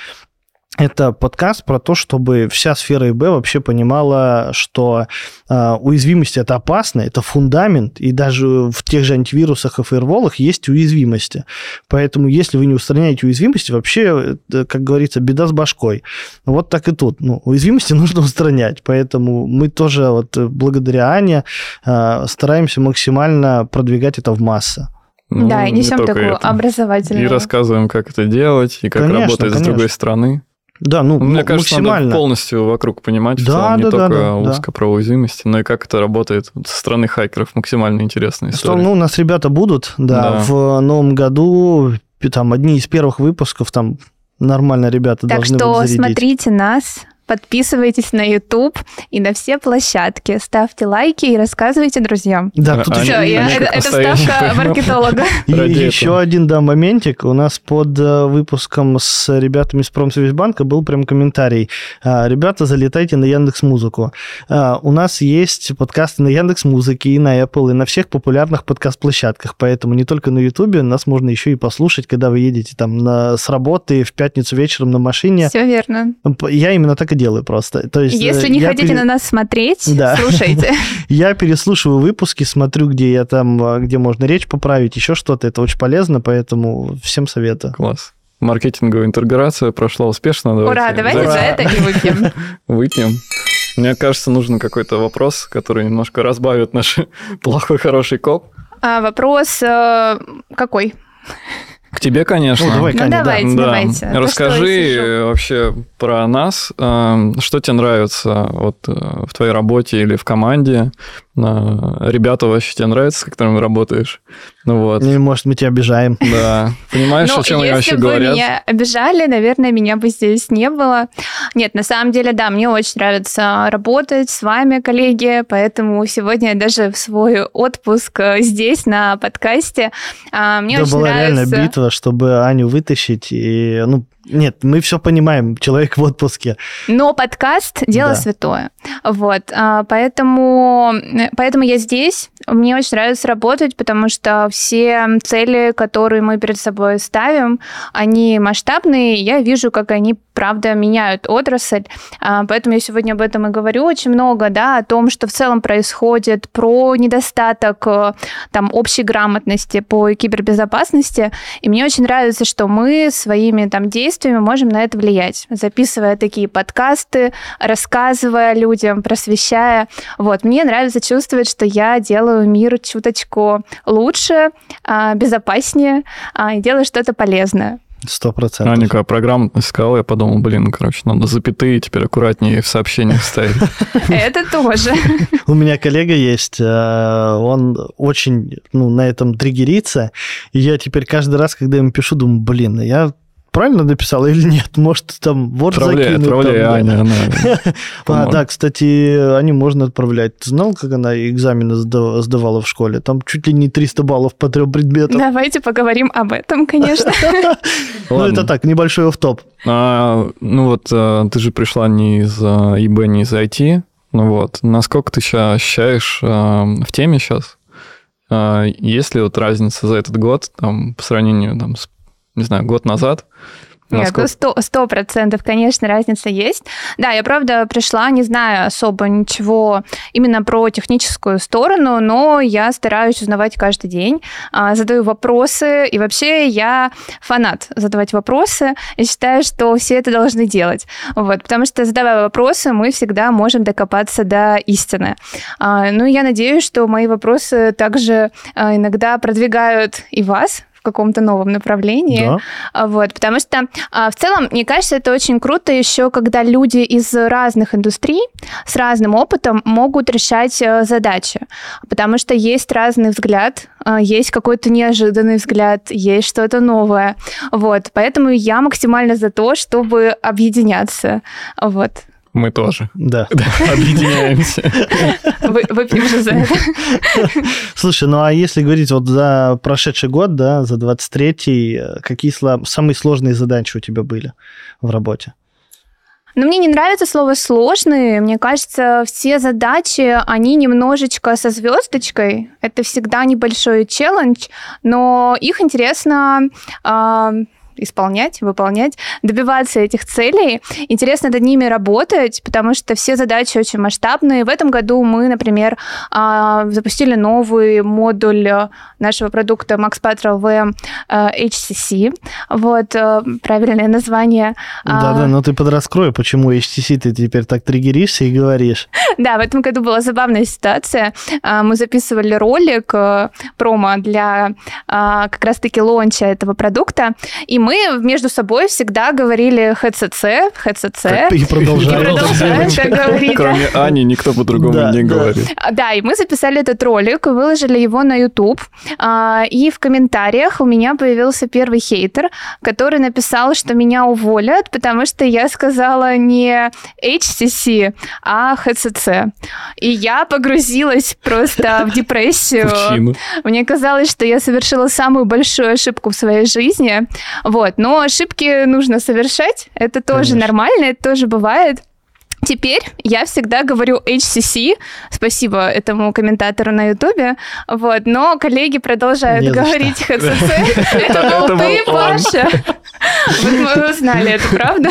это подкаст про то, чтобы вся сфера ИБ вообще понимала, что э, уязвимость это опасно, это фундамент, и даже в тех же антивирусах и фаерволах есть уязвимости. Поэтому, если вы не устраняете уязвимости, вообще, как говорится, беда с башкой. Вот так и тут. Ну, уязвимости нужно устранять. Поэтому мы тоже вот благодаря Ане э, стараемся максимально продвигать это в массы. Ну, да, и несем такую это. образовательную. И рассказываем, как это делать, и как конечно, работать конечно. с другой стороны. Да, ну, Мне кажется, максимально. надо полностью вокруг понимать, да, в целом, да, не да, только да, узко да. про уязвимости, но и как это работает со стороны хакеров. Максимально интересная история. Что, ну, у нас ребята будут, да, да, в новом году, там, одни из первых выпусков, там, нормально ребята так должны что будут зарядить. смотрите нас, Подписывайтесь на YouTube и на все площадки. Ставьте лайки и рассказывайте друзьям. Да, тут Все, еще... я, это, это ставка маркетолога. И еще один, да, моментик. У нас под э, выпуском с ребятами из Промсвязьбанка был прям комментарий. А, Ребята, залетайте на Яндекс Музыку. А, у нас есть подкасты на Яндекс Музыке и на Apple, и на всех популярных подкаст-площадках. Поэтому не только на YouTube, нас можно еще и послушать, когда вы едете там на, с работы в пятницу вечером на машине. Все верно. Я именно так и делаю просто. То есть, Если э, не я хотите пере- на нас смотреть, Да. слушайте. Я переслушиваю выпуски, смотрю, где я там, а, где можно речь поправить, еще что-то. Это очень полезно, поэтому всем советую. Класс. Маркетинговая интеграция прошла успешно. Ура, давайте Ура. за это и выпьем. Выпьем. Мне кажется, нужен какой-то вопрос, который немножко разбавит наш плохой-хороший коп. А, Вопрос э, какой? К тебе, конечно. Ну, давай, Ну, Каня, да. давайте, Да. давайте. А то Расскажи вообще про нас, э, что тебе нравится вот э, в твоей работе или в команде. Э, Ребята вообще тебе нравятся, с которыми работаешь? Ну вот, Или, может, мы тебя обижаем. да. Понимаешь, Ну, о чем если вообще бы говорят? меня обижали, наверное, меня бы здесь не было. Нет, на самом деле, да, мне очень нравится работать с вами, коллеги, поэтому сегодня я даже в свой отпуск э, здесь, на подкасте. А, Мне Это очень была реально битва, чтобы Аню вытащить. И, ну, нет, мы все понимаем, человек в отпуске. Но подкаст – дело Да. святое. Вот, а, поэтому, поэтому я здесь. Мне очень нравится работать, потому что все цели, которые мы перед собой ставим, они масштабные. Я вижу, как они, правда, меняют отрасль. А, Поэтому я сегодня об этом и говорю очень много, да, о том, что в целом происходит, про недостаток э, там общей грамотности по кибербезопасности. И мне очень нравится, что мы своими там действиями можем на это влиять, записывая такие подкасты, рассказывая людям, просвещая. Вот, мне нравится чувствовать, что я делаю мир чуточку лучше, а, безопаснее а, и делаю что-то полезное. Сто процентов. Аня, когда про грамотность сказала, я подумал, блин, короче, надо запятые теперь аккуратнее в сообщениях ставить. Это тоже. У меня коллега есть, э, он очень ну, на этом триггерится, и я теперь каждый раз, когда ему пишу, думаю, блин, я правильно написал или нет? Может, там вот Отправляй, закинуть? отправляй, там, да. Аня, она А, да, кстати, они можно отправлять. Ты знал, как она экзамены сда- сдавала в школе? Там чуть ли не 300 баллов по трем предметам. Давайте поговорим об этом, конечно. Ну, это так, небольшой офф-топ. А, ну вот, э, ты же пришла не из э, ИБ, не из IT. Ну вот, насколько ты сейчас ощущаешь э, в теме сейчас? Есть ли вот разница за этот год там, по сравнению там, с, не знаю, год назад? Нет, ну сто, процентов, конечно, разница есть. Да, я, правда, пришла, не зная особо ничего именно про техническую сторону, но я стараюсь узнавать каждый день, а, задаю вопросы, и вообще я фанат задавать вопросы, и считаю, что все это должны делать. Вот, потому что, задавая вопросы, мы всегда можем докопаться до истины. А, Ну, я надеюсь, что мои вопросы также а, иногда продвигают и вас каком-то новом направлении. Да. А, Вот, потому что а, в целом, мне кажется, это очень круто еще, когда люди из разных индустрий с разным опытом могут решать э, задачи, потому что есть разный взгляд, а, есть какой-то неожиданный взгляд, есть что-то новое. Вот, поэтому я максимально за то, чтобы объединяться. Вот. Мы тоже Да. объединяемся. Вы, выпьем же за это. Слушай, ну а если говорить вот за прошедший год, да, за 23-й, э, какие самые сложные задачи у тебя были в работе? Но мне не нравится слово сложные. Мне кажется, все задачи, они немножечко со звездочкой. Это всегда небольшой челлендж, но их интересно а, исполнять, выполнять, добиваться этих целей. Интересно над ними работать, потому что все задачи очень масштабные. В этом году мы, например, а, запустили новый модуль нашего продукта Max Patrol VM э, HCC. Вот, э, правильное название. А, Да-да, но ты подраскрой, почему HTC ты теперь так триггеришься и говоришь. Да, в этом году была забавная ситуация. А, Мы записывали ролик э, промо для а, как раз-таки лонча этого продукта, и мы между собой всегда говорили HCC, HCC. И продолжаем. Кроме Ани, никто по-другому Да, не да. говорит. А, Да, и мы записали этот ролик, выложили его на YouTube, а, и в комментариях у меня появился первый хейтер, который написал, что меня уволят, потому что я сказала не HCC, а HCC. И я погрузилась просто в депрессию. Пучину. Мне казалось, что я совершила самую большую ошибку в своей жизни. Вот. Но ошибки нужно совершать. Это тоже Конечно. нормально, это тоже бывает. Теперь я всегда говорю HCC, спасибо этому комментатору на Ютубе, вот, но коллеги продолжают Не говорить HCC. Это был ты, Паша. Вы узнали это, правда?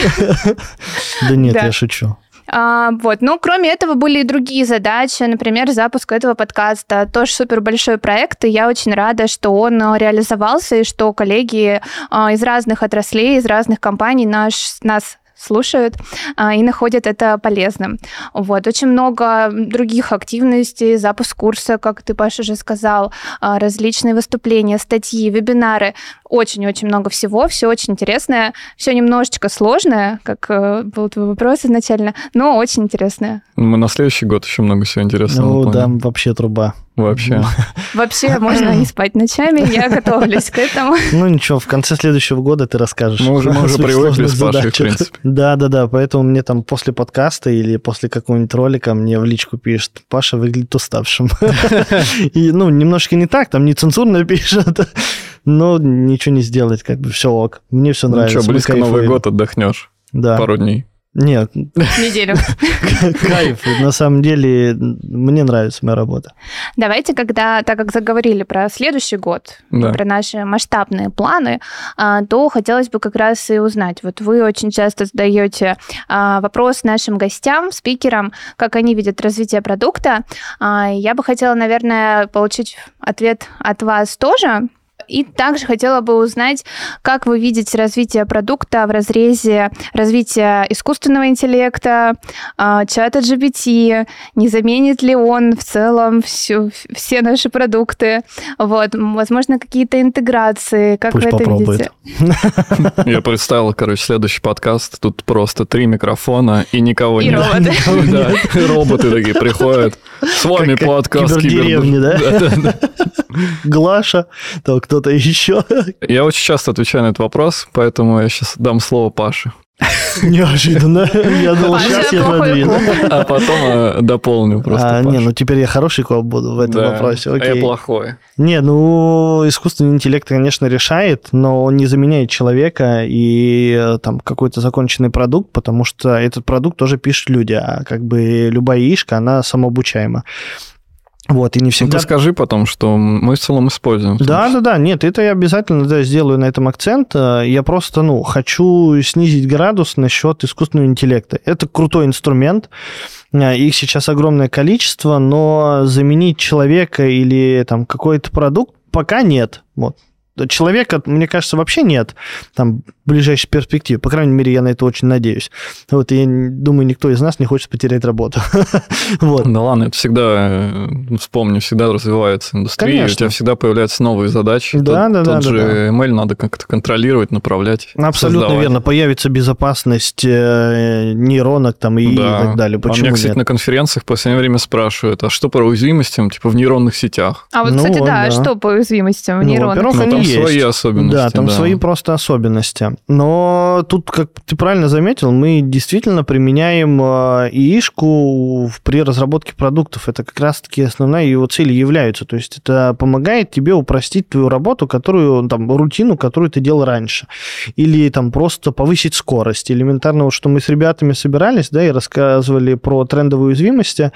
Да нет, я шучу. А, вот. Ну, кроме этого, были и другие задачи. Например, запуск этого подкаста. Тоже супер большой проект, и я очень рада, что он а, реализовался, и что коллеги а, из разных отраслей, из разных компаний наш, нас слушают а, и находят это полезным. Вот. Очень много других активностей, запуск курса, как ты, Паша, уже сказал, а, различные выступления, статьи, вебинары. Очень-очень много всего, все очень интересное, все немножечко сложное, как э, был твой вопрос изначально, но очень интересное. Мы на следующий год еще много всего интересного Ну да, планируем. вообще труба. Вообще. Вообще можно не спать ночами, я готовлюсь к этому. Ну ничего, в конце следующего года ты расскажешь. Мы уже- мы уже привыкли сложных с Пашей, в принципе. Да, да, да. Поэтому мне там после подкаста или после какого-нибудь ролика мне в личку пишет, Паша выглядит уставшим. И, ну, немножко не так, там нецензурно пишет, но ничего не сделать, как бы все ок. Мне все Ну нравится. что, мы близко Новый год отдохнешь Да. пару дней. Нет, Неделю. кайф. На самом деле, мне нравится моя работа. Давайте, когда, так как заговорили про следующий год, Да. про наши масштабные планы, а, то хотелось бы как раз и узнать. Вот вы очень часто задаете а, вопрос нашим гостям, спикерам, как они видят развитие продукта. А, Я бы хотела, наверное, получить ответ от вас тоже. И также хотела бы узнать, как вы видите развитие продукта в разрезе развития искусственного интеллекта, а, чата GPT, не заменит ли он в целом всю, все наши продукты, вот, возможно, какие-то интеграции, как Пусть вы это попробует. видите? Я представил, короче, следующий подкаст. Тут просто три микрофона и никого И нет. роботы. Да, роботы такие приходят. С вами Как подкаст кибердеревни, да? Глаша, то кто-то еще. Я очень часто отвечаю на этот вопрос, поэтому я сейчас дам слово Паше. Неожиданно. Я думал, сейчас я коп. А потом э, дополню просто А, не, ну теперь я хороший коп буду в этом вопросе. а я плохой. Не, ну искусственный интеллект, конечно, решает, но он не заменяет человека и э, там какой-то законченный продукт, потому что этот продукт тоже пишут люди, а как бы любая яишка, она самообучаема. Вот, и не Ну, всегда... ты скажи потом, что мы в целом используем. Да, да, да, нет, это я обязательно да, сделаю на этом акцент. Э, Я просто, ну, хочу снизить градус насчет искусственного интеллекта. Это крутой инструмент, э, их сейчас огромное количество, но заменить человека или там какой-то продукт пока нет. Вот. Человека, мне кажется, вообще нет там ближайшей перспективе. По крайней мере, я на это очень надеюсь. Вот, и я думаю, никто из нас не хочет потерять работу. Вот. Да ладно, это всегда, э, вспомни, всегда развивается индустрия, Конечно. у тебя всегда появляются новые задачи. Да, Тот- да, да, Тот да, же да. ML надо как-то контролировать, направлять, Абсолютно создавать. верно. Появится безопасность э, нейронок там и Да. так далее. а Почему меня, кстати, нет? на конференциях в последнее время спрашивают, а что по уязвимостям, типа в нейронных сетях? А вот, Ну кстати, вот, да, да. что по уязвимостям в Ну, Ну, они там есть. свои особенности. Да, там свои просто особенности. Но тут, как ты правильно заметил, мы действительно применяем ИИшку в- при разработке продуктов. Это как раз-таки основная его цель является. То есть это помогает тебе упростить твою работу, которую, там, рутину, которую ты делал раньше. Или там просто повысить скорость. Элементарно, вот что мы с ребятами собирались, да, и рассказывали про трендовые уязвимости,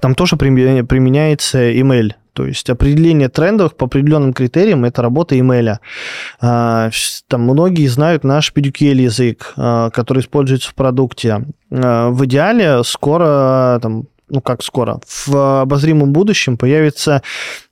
там тоже применя- применяется email. То есть определение трендовых по определенным критериям – это работа email. А, Там многие знают наш PDQL язык, а, который используется в продукте. А, В идеале скоро, там, ну как скоро, в обозримом будущем появится,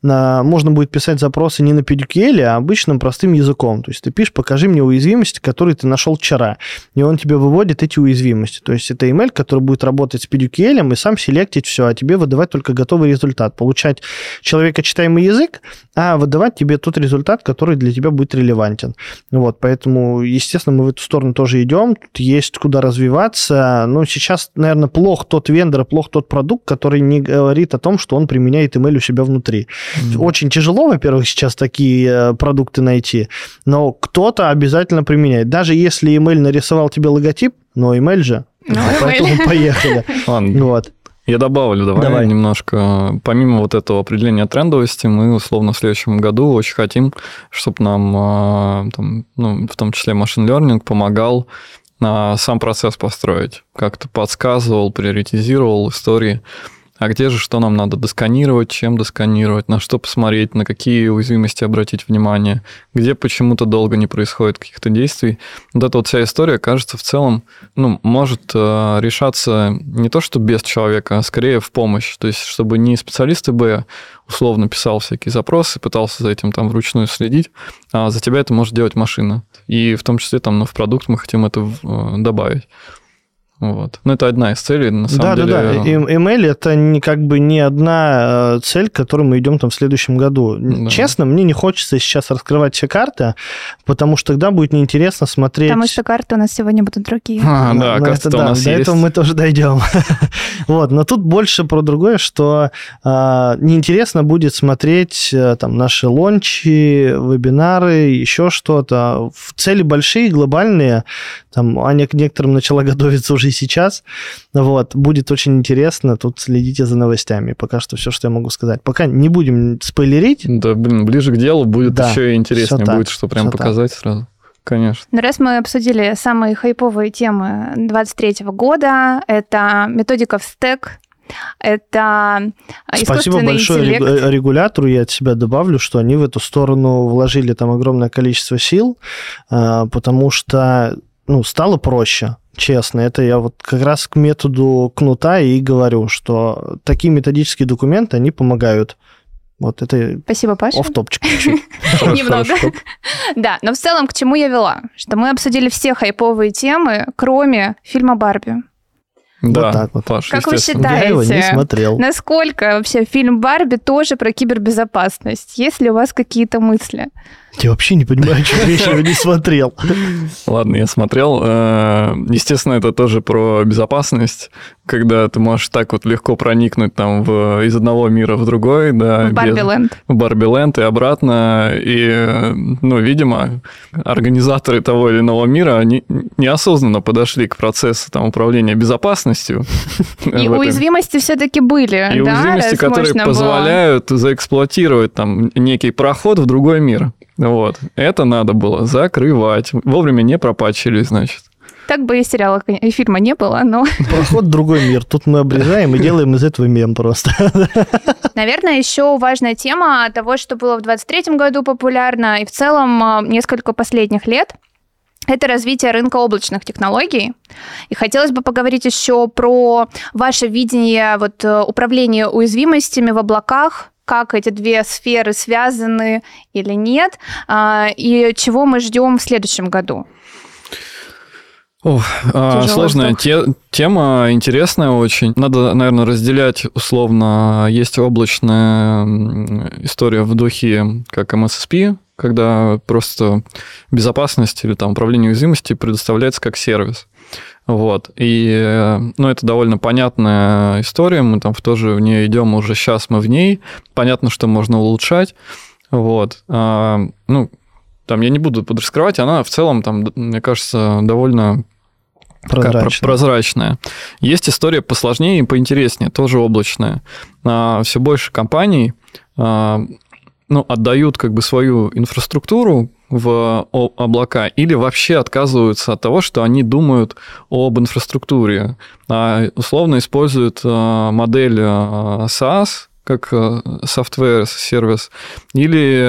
а, можно будет писать запросы не на PDQL, а обычным простым языком. То есть ты пишешь, покажи мне уязвимости, которые ты нашел вчера. И он тебе выводит эти уязвимости. То есть это email, который будет работать с PDQL и сам селектить все, а тебе выдавать только готовый результат. Получать человекочитаемый язык, а выдавать тебе тот результат, который для тебя будет релевантен. Вот, поэтому, естественно, мы в эту сторону тоже идем. Тут есть куда развиваться. Но сейчас, наверное, плох тот вендор, плох тот продукт, который не говорит о том, что он применяет email у себя внутри. Очень тяжело, во-первых, сейчас такие э, продукты найти, но кто-то обязательно применяет. Даже если email нарисовал тебе логотип, но email же. Ну, Поэтому email. поехали. Ладно, Вот. я добавлю, давай, Давай. немножко. Помимо вот этого определения трендовости, мы условно в следующем году очень хотим, чтобы нам, а, там, ну, в том числе машин learning, помогал а, сам процесс построить. Как-то подсказывал, приоритизировал истории а где же что нам надо досканировать, чем досканировать, на что посмотреть, на какие уязвимости обратить внимание, где почему-то долго не происходит каких-то действий. Вот эта вот вся история, кажется, в целом, ну, может э, решаться не то, что без человека, а скорее в помощь. То есть, чтобы не специалисты бы условно писал всякие запросы, пытался за этим там вручную следить, а за тебя это может делать машина. И в том числе там ну, в продукт мы хотим это э, добавить. Вот. Ну, это одна из целей, на самом да, деле. Да, да, да. ML это не, как бы не одна э, цель, к которой мы идем там в следующем году. Да. Честно, мне не хочется сейчас раскрывать все карты, потому что тогда будет неинтересно смотреть... Потому что карты у нас сегодня будут другие. А, да, ну, это, да, у нас до есть. этого мы тоже дойдем. вот, но тут больше про другое, что а, неинтересно будет смотреть а, там наши лончи, вебинары, еще что-то. В цели большие, глобальные, там Аня к некоторым начала готовиться уже и сейчас. Вот. Будет очень интересно. Тут следите за новостями. Пока что все, что я могу сказать. Пока не будем спойлерить. Да, блин, ближе к делу будет Да, еще и интереснее будет, так, что прям всё так. показать сразу. Конечно. Но раз мы обсудили самые хайповые темы 23 года, это методика в стек, это Спасибо большое интеллект. регу- регулятору. Я от себя добавлю, что они в эту сторону вложили там огромное количество сил, а, потому что ну, стало проще. Честно, это я вот как раз к методу кнута и говорю, что такие методические документы, они помогают. Вот это Спасибо, Паша. оф топчик Немного. Да, но в целом к чему я вела? Что мы обсудили все хайповые темы, кроме фильма «Барби». Да, так вот. Паш, Как вы считаете? Я его не смотрел. Насколько вообще фильм «Барби» тоже про кибербезопасность? Есть ли у вас какие-то мысли? Я вообще не понимаю, что я его не смотрел. Ладно, я смотрел. Э, Естественно, это тоже про безопасность, когда ты можешь так вот легко проникнуть там в, из одного мира в другой, да, В «Барби без- Ленд». в Барби Ленд и обратно. И, ну, видимо, организаторы того или иного мира, они неосознанно подошли к процессу там, управления безопасностью. И уязвимости все-таки были, И уязвимости, которые позволяют заэксплуатировать там некий проход в другой мир. Вот. Это надо было закрывать. Вовремя не пропачили, значит. Так бы и сериала, и фильма не было, но, Проход в другой мир. Тут мы обрезаем и делаем из этого мем просто. наверное, еще важная тема того, что было в 23 году популярно и в целом а, несколько последних лет, это развитие рынка облачных технологий. И хотелось бы поговорить еще про ваше видение вот, э, управления уязвимостями в облаках, как эти две сферы связаны или нет, а, и чего мы ждем в следующем году. Ох, а, Тяжелый сложная вздох. те- тема, интересная очень. Надо, наверное, разделять условно. Есть облачная история в духе, как MSSP, когда просто безопасность или там управление уязвимостью предоставляется как сервис. Вот. И, э, ну, это довольно понятная история, мы там в тоже в нее идем, уже сейчас мы в ней. Понятно, что можно улучшать. Вот. А, ну, там я не буду подраскрывать, она в целом там, мне кажется, довольно такая про- Прозрачно. прозрачная. Есть история посложнее и поинтереснее, тоже облачная. все больше компаний а, ну, отдают как бы свою инфраструктуру в облака или вообще отказываются от того, что они думают об инфраструктуре, а условно используют а, модель а, SaaS, как э, Software as Service, или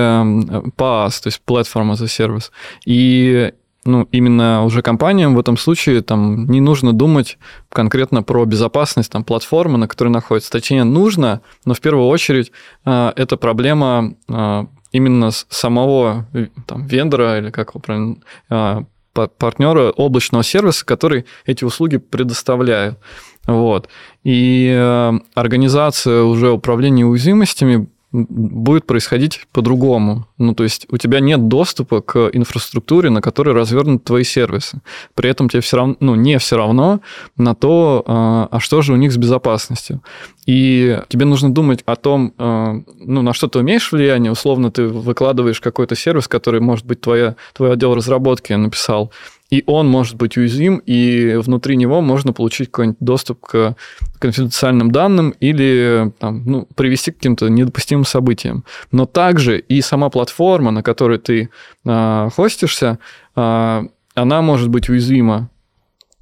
PaaS, то есть Platform as a Service. И ну, именно уже компаниям в этом случае там не нужно думать конкретно про безопасность там, платформы, на которой находится. Точнее, нужно, но в первую очередь э, это проблема э, именно самого там, вендора или как его правильно, э, па- партнера облачного сервиса, который эти услуги предоставляет. Вот. И э, организация уже управления уязвимостями будет происходить по-другому. Ну, то есть у тебя нет доступа к инфраструктуре, на которой развернуты твои сервисы. При этом тебе все равно, ну, не все равно на то, а а что же у них с безопасностью. И тебе нужно думать о том, э, ну, на что ты умеешь влияние. Условно, ты выкладываешь какой-то сервис, который, может быть, твоя, твой отдел разработки написал, и он может быть уязвим, и внутри него можно получить какой-нибудь доступ к конфиденциальным данным или там, ну, привести к каким-то недопустимым событиям. Но также и сама платформа, на которой ты а, хостишься, а, она может быть уязвима.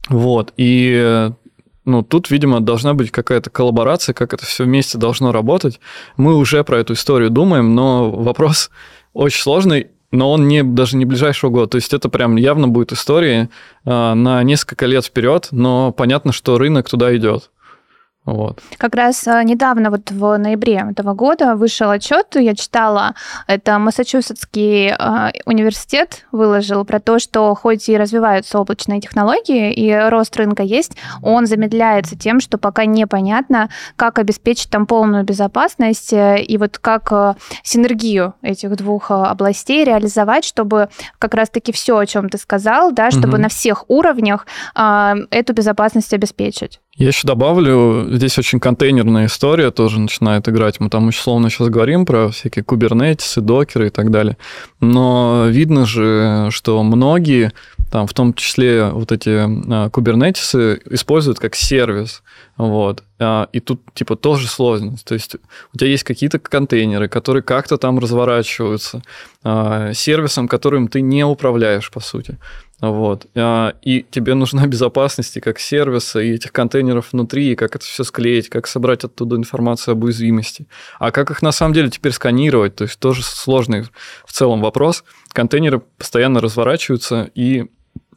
Вот, и ну, тут, видимо, должна быть какая-то коллаборация, как это все вместе должно работать. Мы уже про эту историю думаем, но вопрос очень сложный, но он не, даже не ближайшего года. То есть это прям явно будет история э, на несколько лет вперед, но понятно, что рынок туда идет. Вот. Как раз а, недавно, вот в ноябре этого года, вышел отчет, я читала, это Массачусетский э, университет выложил про то, что хоть и развиваются облачные технологии, и рост рынка есть, он замедляется тем, что пока непонятно, как обеспечить там полную безопасность э, и вот как э, синергию этих двух областей реализовать, чтобы как раз-таки все, о чем ты сказал, да, чтобы угу. на всех уровнях э, эту безопасность обеспечить. Я еще добавлю, здесь очень контейнерная история тоже начинает играть. Мы там условно сейчас говорим про всякие кубернетисы, докеры и так далее. Но видно же, что многие, там, в том числе вот эти а, кубернетисы, используют как сервис. Вот. А, и тут типа тоже сложность. То есть у тебя есть какие-то контейнеры, которые как-то там разворачиваются, а, сервисом, которым ты не управляешь, по сути. Вот. А, и тебе нужна безопасность как сервиса, и этих контейнеров внутри, и как это все склеить, как собрать оттуда информацию об уязвимости. А как их на самом деле теперь сканировать, то есть тоже сложный в целом вопрос. Контейнеры постоянно разворачиваются, и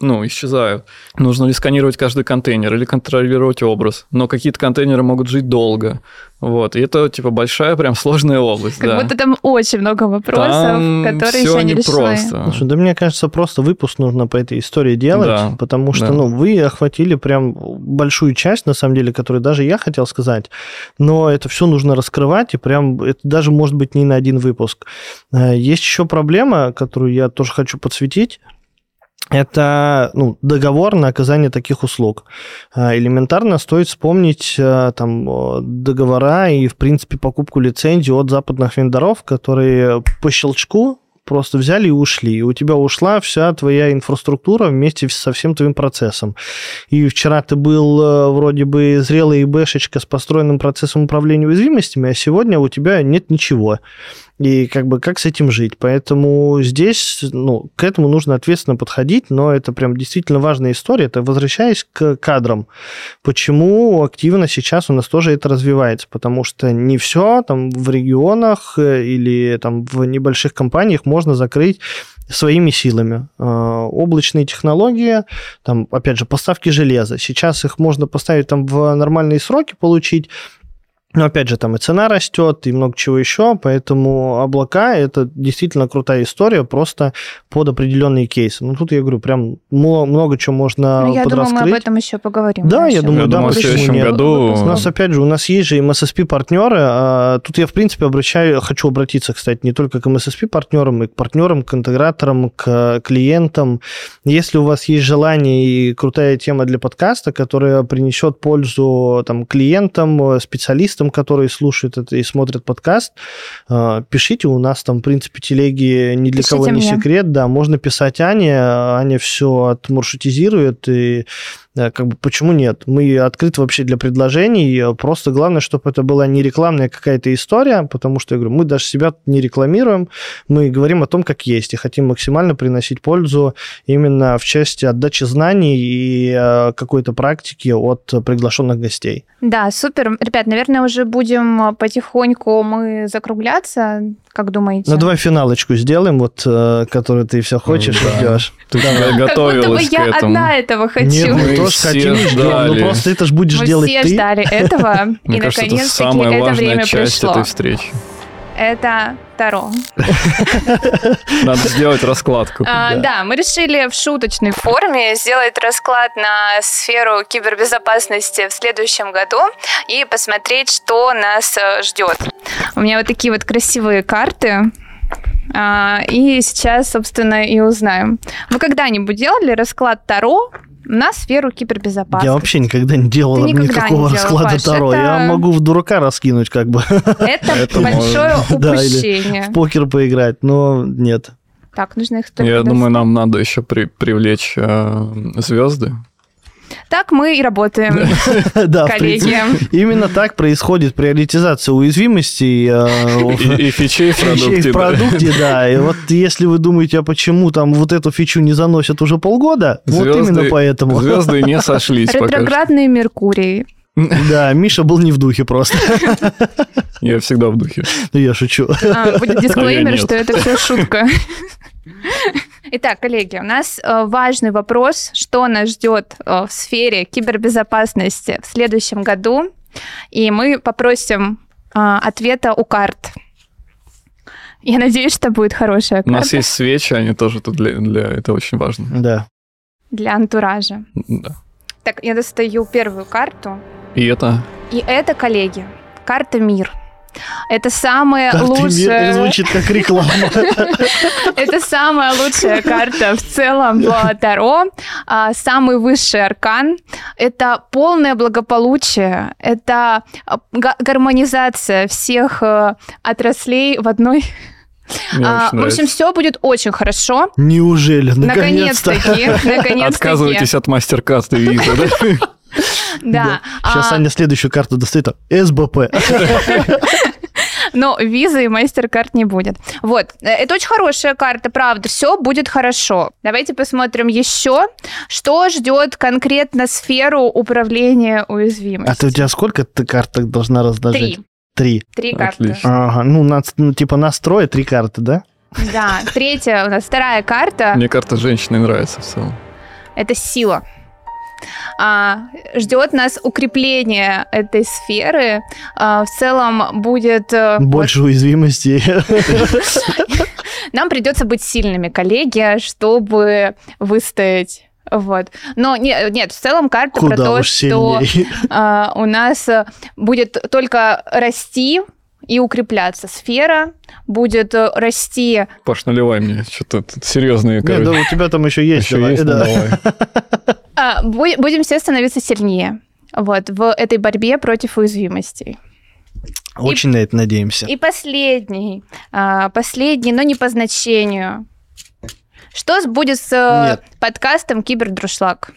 ну, исчезают. Нужно ли сканировать каждый контейнер или контролировать образ? Но какие-то контейнеры могут жить долго. Вот. И это, типа, большая, прям сложная область. Как да. будто там очень много вопросов, там которые еще не, решены. Просто. Слушай, да мне кажется, просто выпуск нужно по этой истории делать, да. потому что, да. ну, вы охватили прям большую часть, на самом деле, которую даже я хотел сказать, но это все нужно раскрывать, и прям это даже может быть не на один выпуск. Э, есть еще проблема, которую я тоже хочу подсветить, это ну, договор на оказание таких услуг. А, элементарно стоит вспомнить а, там, договора и, в принципе, покупку лицензий от западных вендоров, которые по щелчку просто взяли и ушли. И у тебя ушла вся твоя инфраструктура вместе со всем твоим процессом. И вчера ты был э, вроде бы зрелый бэшечка с построенным процессом управления уязвимостями, а сегодня у тебя нет ничего и как бы как с этим жить. Поэтому здесь, ну, к этому нужно ответственно подходить, но это прям действительно важная история. Это возвращаясь к кадрам. Почему активно сейчас у нас тоже это развивается? Потому что не все там в регионах э, или там в небольших компаниях можно закрыть своими силами. А, облачные технологии, там, опять же, поставки железа. Сейчас их можно поставить там в нормальные сроки, получить, но опять же, там и цена растет, и много чего еще, поэтому облака – это действительно крутая история, просто под определенные кейсы. Ну, тут я говорю, прям много, много чего можно ну, я подраскрыть. думаю, мы об этом еще поговорим. Да, я думаю, я да, думаю, в следующем нет. году... У нас, опять же, у нас есть же MSSP-партнеры. А тут я, в принципе, обращаю, хочу обратиться, кстати, не только к MSSP-партнерам, и к партнерам, к интеграторам, к клиентам. Если у вас есть желание и крутая тема для подкаста, которая принесет пользу там, клиентам, специалистам, ребятам, которые слушают это и смотрят подкаст, а, пишите, у нас там, в принципе, телеги ни для Пишите кого не мне. секрет, да, можно писать Ане, Аня все отмаршрутизирует и как бы почему нет? Мы открыты вообще для предложений, просто главное, чтобы это была не рекламная какая-то история, потому что, я говорю, мы даже себя не рекламируем, мы говорим о том, как есть, и хотим максимально приносить пользу именно в части отдачи знаний и э, какой-то практики от приглашенных гостей. Да, супер. Ребят, наверное, уже будем потихоньку мы закругляться. Как думаете? Ну, давай финалочку сделаем, вот, э, которую ты все хочешь и ждешь. Ты готовилась к этому. я одна этого хочу. Нет, мы тоже хотим и ждем. Ну, просто это же будешь делать ты. Мы все ждали этого, и наконец-таки это время пришло. этой встречи это Таро. Надо сделать раскладку. А, да. да, мы решили в шуточной форме сделать расклад на сферу кибербезопасности в следующем году и посмотреть, что нас э, ждет. У меня вот такие вот красивые карты. А, и сейчас, собственно, и узнаем. Вы когда-нибудь делали расклад Таро на сферу кибербезопасности. Я вообще никогда не делал никакого не расклада Паш, Таро. Это... Я могу в дурака раскинуть как бы. Это большое упущение. в покер поиграть, но нет. Так, нужно их Я думаю, нам надо еще привлечь э, звезды Так мы и работаем, Да, коллеги. именно так происходит приоритизация уязвимостей э, И, фичей в продукте. да. И вот если вы думаете, а почему там вот эту фичу не заносят уже полгода, вот именно поэтому. Звезды не сошлись. Ретроградный Меркурий. Да, Миша был не в духе просто. Я всегда в духе. Ну, я шучу. А, Будет дисклеймер, что это все шутка. Итак, коллеги, у нас э, важный вопрос, что нас ждет э, в сфере кибербезопасности в следующем году. И мы попросим э, ответа у карт. Я надеюсь, что будет хорошая У нас карта есть свечи, они тоже тут для, для это очень важно. Да. для антуража. Да. Так, я достаю первую карту. И это И это, коллеги, карта «Мир». Это самая Карты мира лучшая... звучит как реклама. Это самая лучшая карта в целом в Таро. А, Самый высший аркан. Это полное благополучие. Это а, га- гармонизация всех э, отраслей в одной. А, В общем, все будет очень хорошо. Неужели? Наконец-то. Наконец-таки. Наконец-таки. Отказывайтесь от мастер-карты и виза, да? Да. Сейчас А, Аня следующую карту достает. СБП. Но визы и мастер-карт не будет. Вот, э, это очень хорошая карта, правда, все будет хорошо. Давайте посмотрим еще, что ждет конкретно сферу управления уязвимостью. А ты у тебя сколько ты карт должна разложить? Три. Три. Три карты. Отлично. Ага, ну, нас- ну, типа настроя три карты, да? Да, третья у нас, вторая карта, Мне карта женщины нравится в целом. это сила. А, ждет нас укрепление этой сферы. А, в целом будет... э, Больше уязвимостей. Нам придется быть сильными, коллеги, чтобы выстоять. Вот. Но нет, нет, в целом карта про Куда то, уж что а, у нас а, будет только расти и укрепляться. Сфера будет э, расти. Паш, наливай мне что-то серьезные, Не, да у тебя там еще есть. Еще давай, есть, ну да. давай. А, бу- будем все становиться сильнее. Вот, в этой борьбе против уязвимостей. Очень на это надеемся. И последний, а, последний, но не по значению. Что будет с э, Нет. подкастом Кибердрушлаг?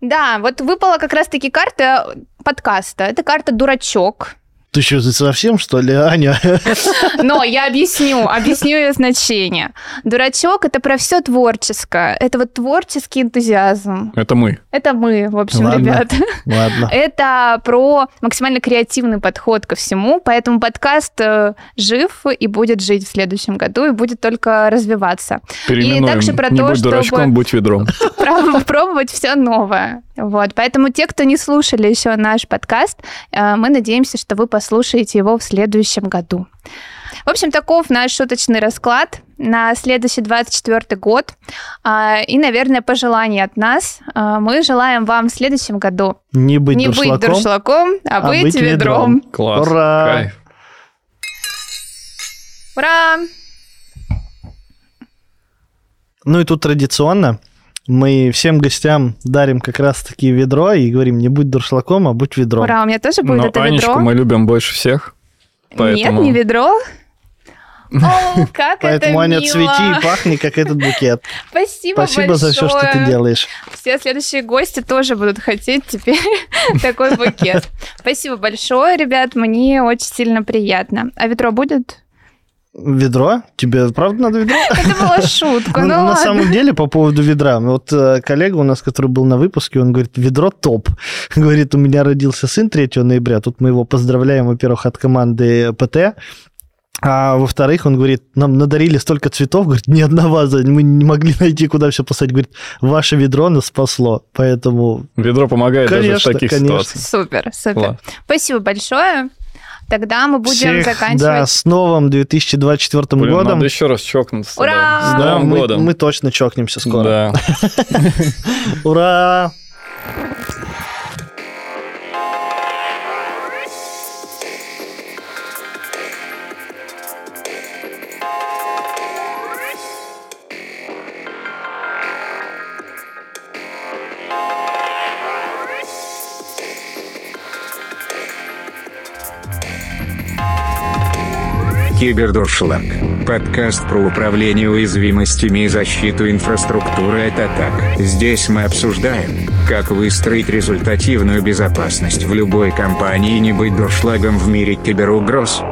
Да, вот выпала как раз-таки карта подкаста. Это карта «Дурачок». Ты что, совсем, что ли, Аня? Но я объясню, объясню ее значение. Дурачок – это про все творческое. Это вот творческий энтузиазм. Это мы. Это мы, в общем, Ладно. ребят. Ладно. Это про максимально креативный подход ко всему, поэтому подкаст э, жив и будет жить в следующем году и будет только развиваться. Переименуем. также про Не то, будь чтобы- дурачком, будь ведром. Пробовать, пробовать все новое. Вот, поэтому те, кто не слушали еще наш подкаст, э, мы надеемся, что вы послушаете его в следующем году. В общем, таков наш шуточный расклад на следующий 24 год. А, И, наверное, пожелание от нас. А, Мы желаем вам в следующем году Не быть не быть дуршлагом. дуршлагом, а, а быть, быть ведром. ведром. Класс. Ура! Кайф. Ура! Ну и тут традиционно мы всем гостям дарим как раз-таки ведро и говорим, не будь дуршлаком, а будь ведром. Ура, у меня тоже будет Но это Анечку ведро. мы любим больше всех. Поэтому... Нет, не ведро. О, как Поэтому, это Аня, мило. цвети и пахни, как этот букет. Спасибо, Спасибо за все, что ты большое. делаешь. Все следующие гости тоже будут хотеть теперь такой букет. Спасибо большое, ребят, мне очень сильно приятно. А ведро будет? Ведро? Тебе правда надо ведро? Это была шутка, Ну, ну на ладно. самом деле, по поводу ведра, вот э, коллега у нас, который был на выпуске, он говорит, ведро топ. Говорит, у меня родился сын 3 ноября, тут мы его поздравляем, во-первых, от команды ПТ, а во-вторых, он говорит, нам надарили столько цветов, говорит, ни одна ваза, мы не могли найти, куда все посадить. Говорит, ваше ведро нас спасло, поэтому... Ведро помогает даже в Конечно, таких конечно. ситуациях. Супер, супер. Класс. Спасибо большое. Тогда мы будем всех, заканчивать. да, с новым 2024 Блин, годом. надо еще раз чокнуться. Ура! да. С Новым мы, годом. мы точно чокнемся скоро. Да. Ура! Кибердуршлаг. Подкаст про управление уязвимостями и защиту инфраструктуры от атак. Здесь мы обсуждаем, как выстроить результативную безопасность в любой компании и не быть дуршлагом в мире киберугроз.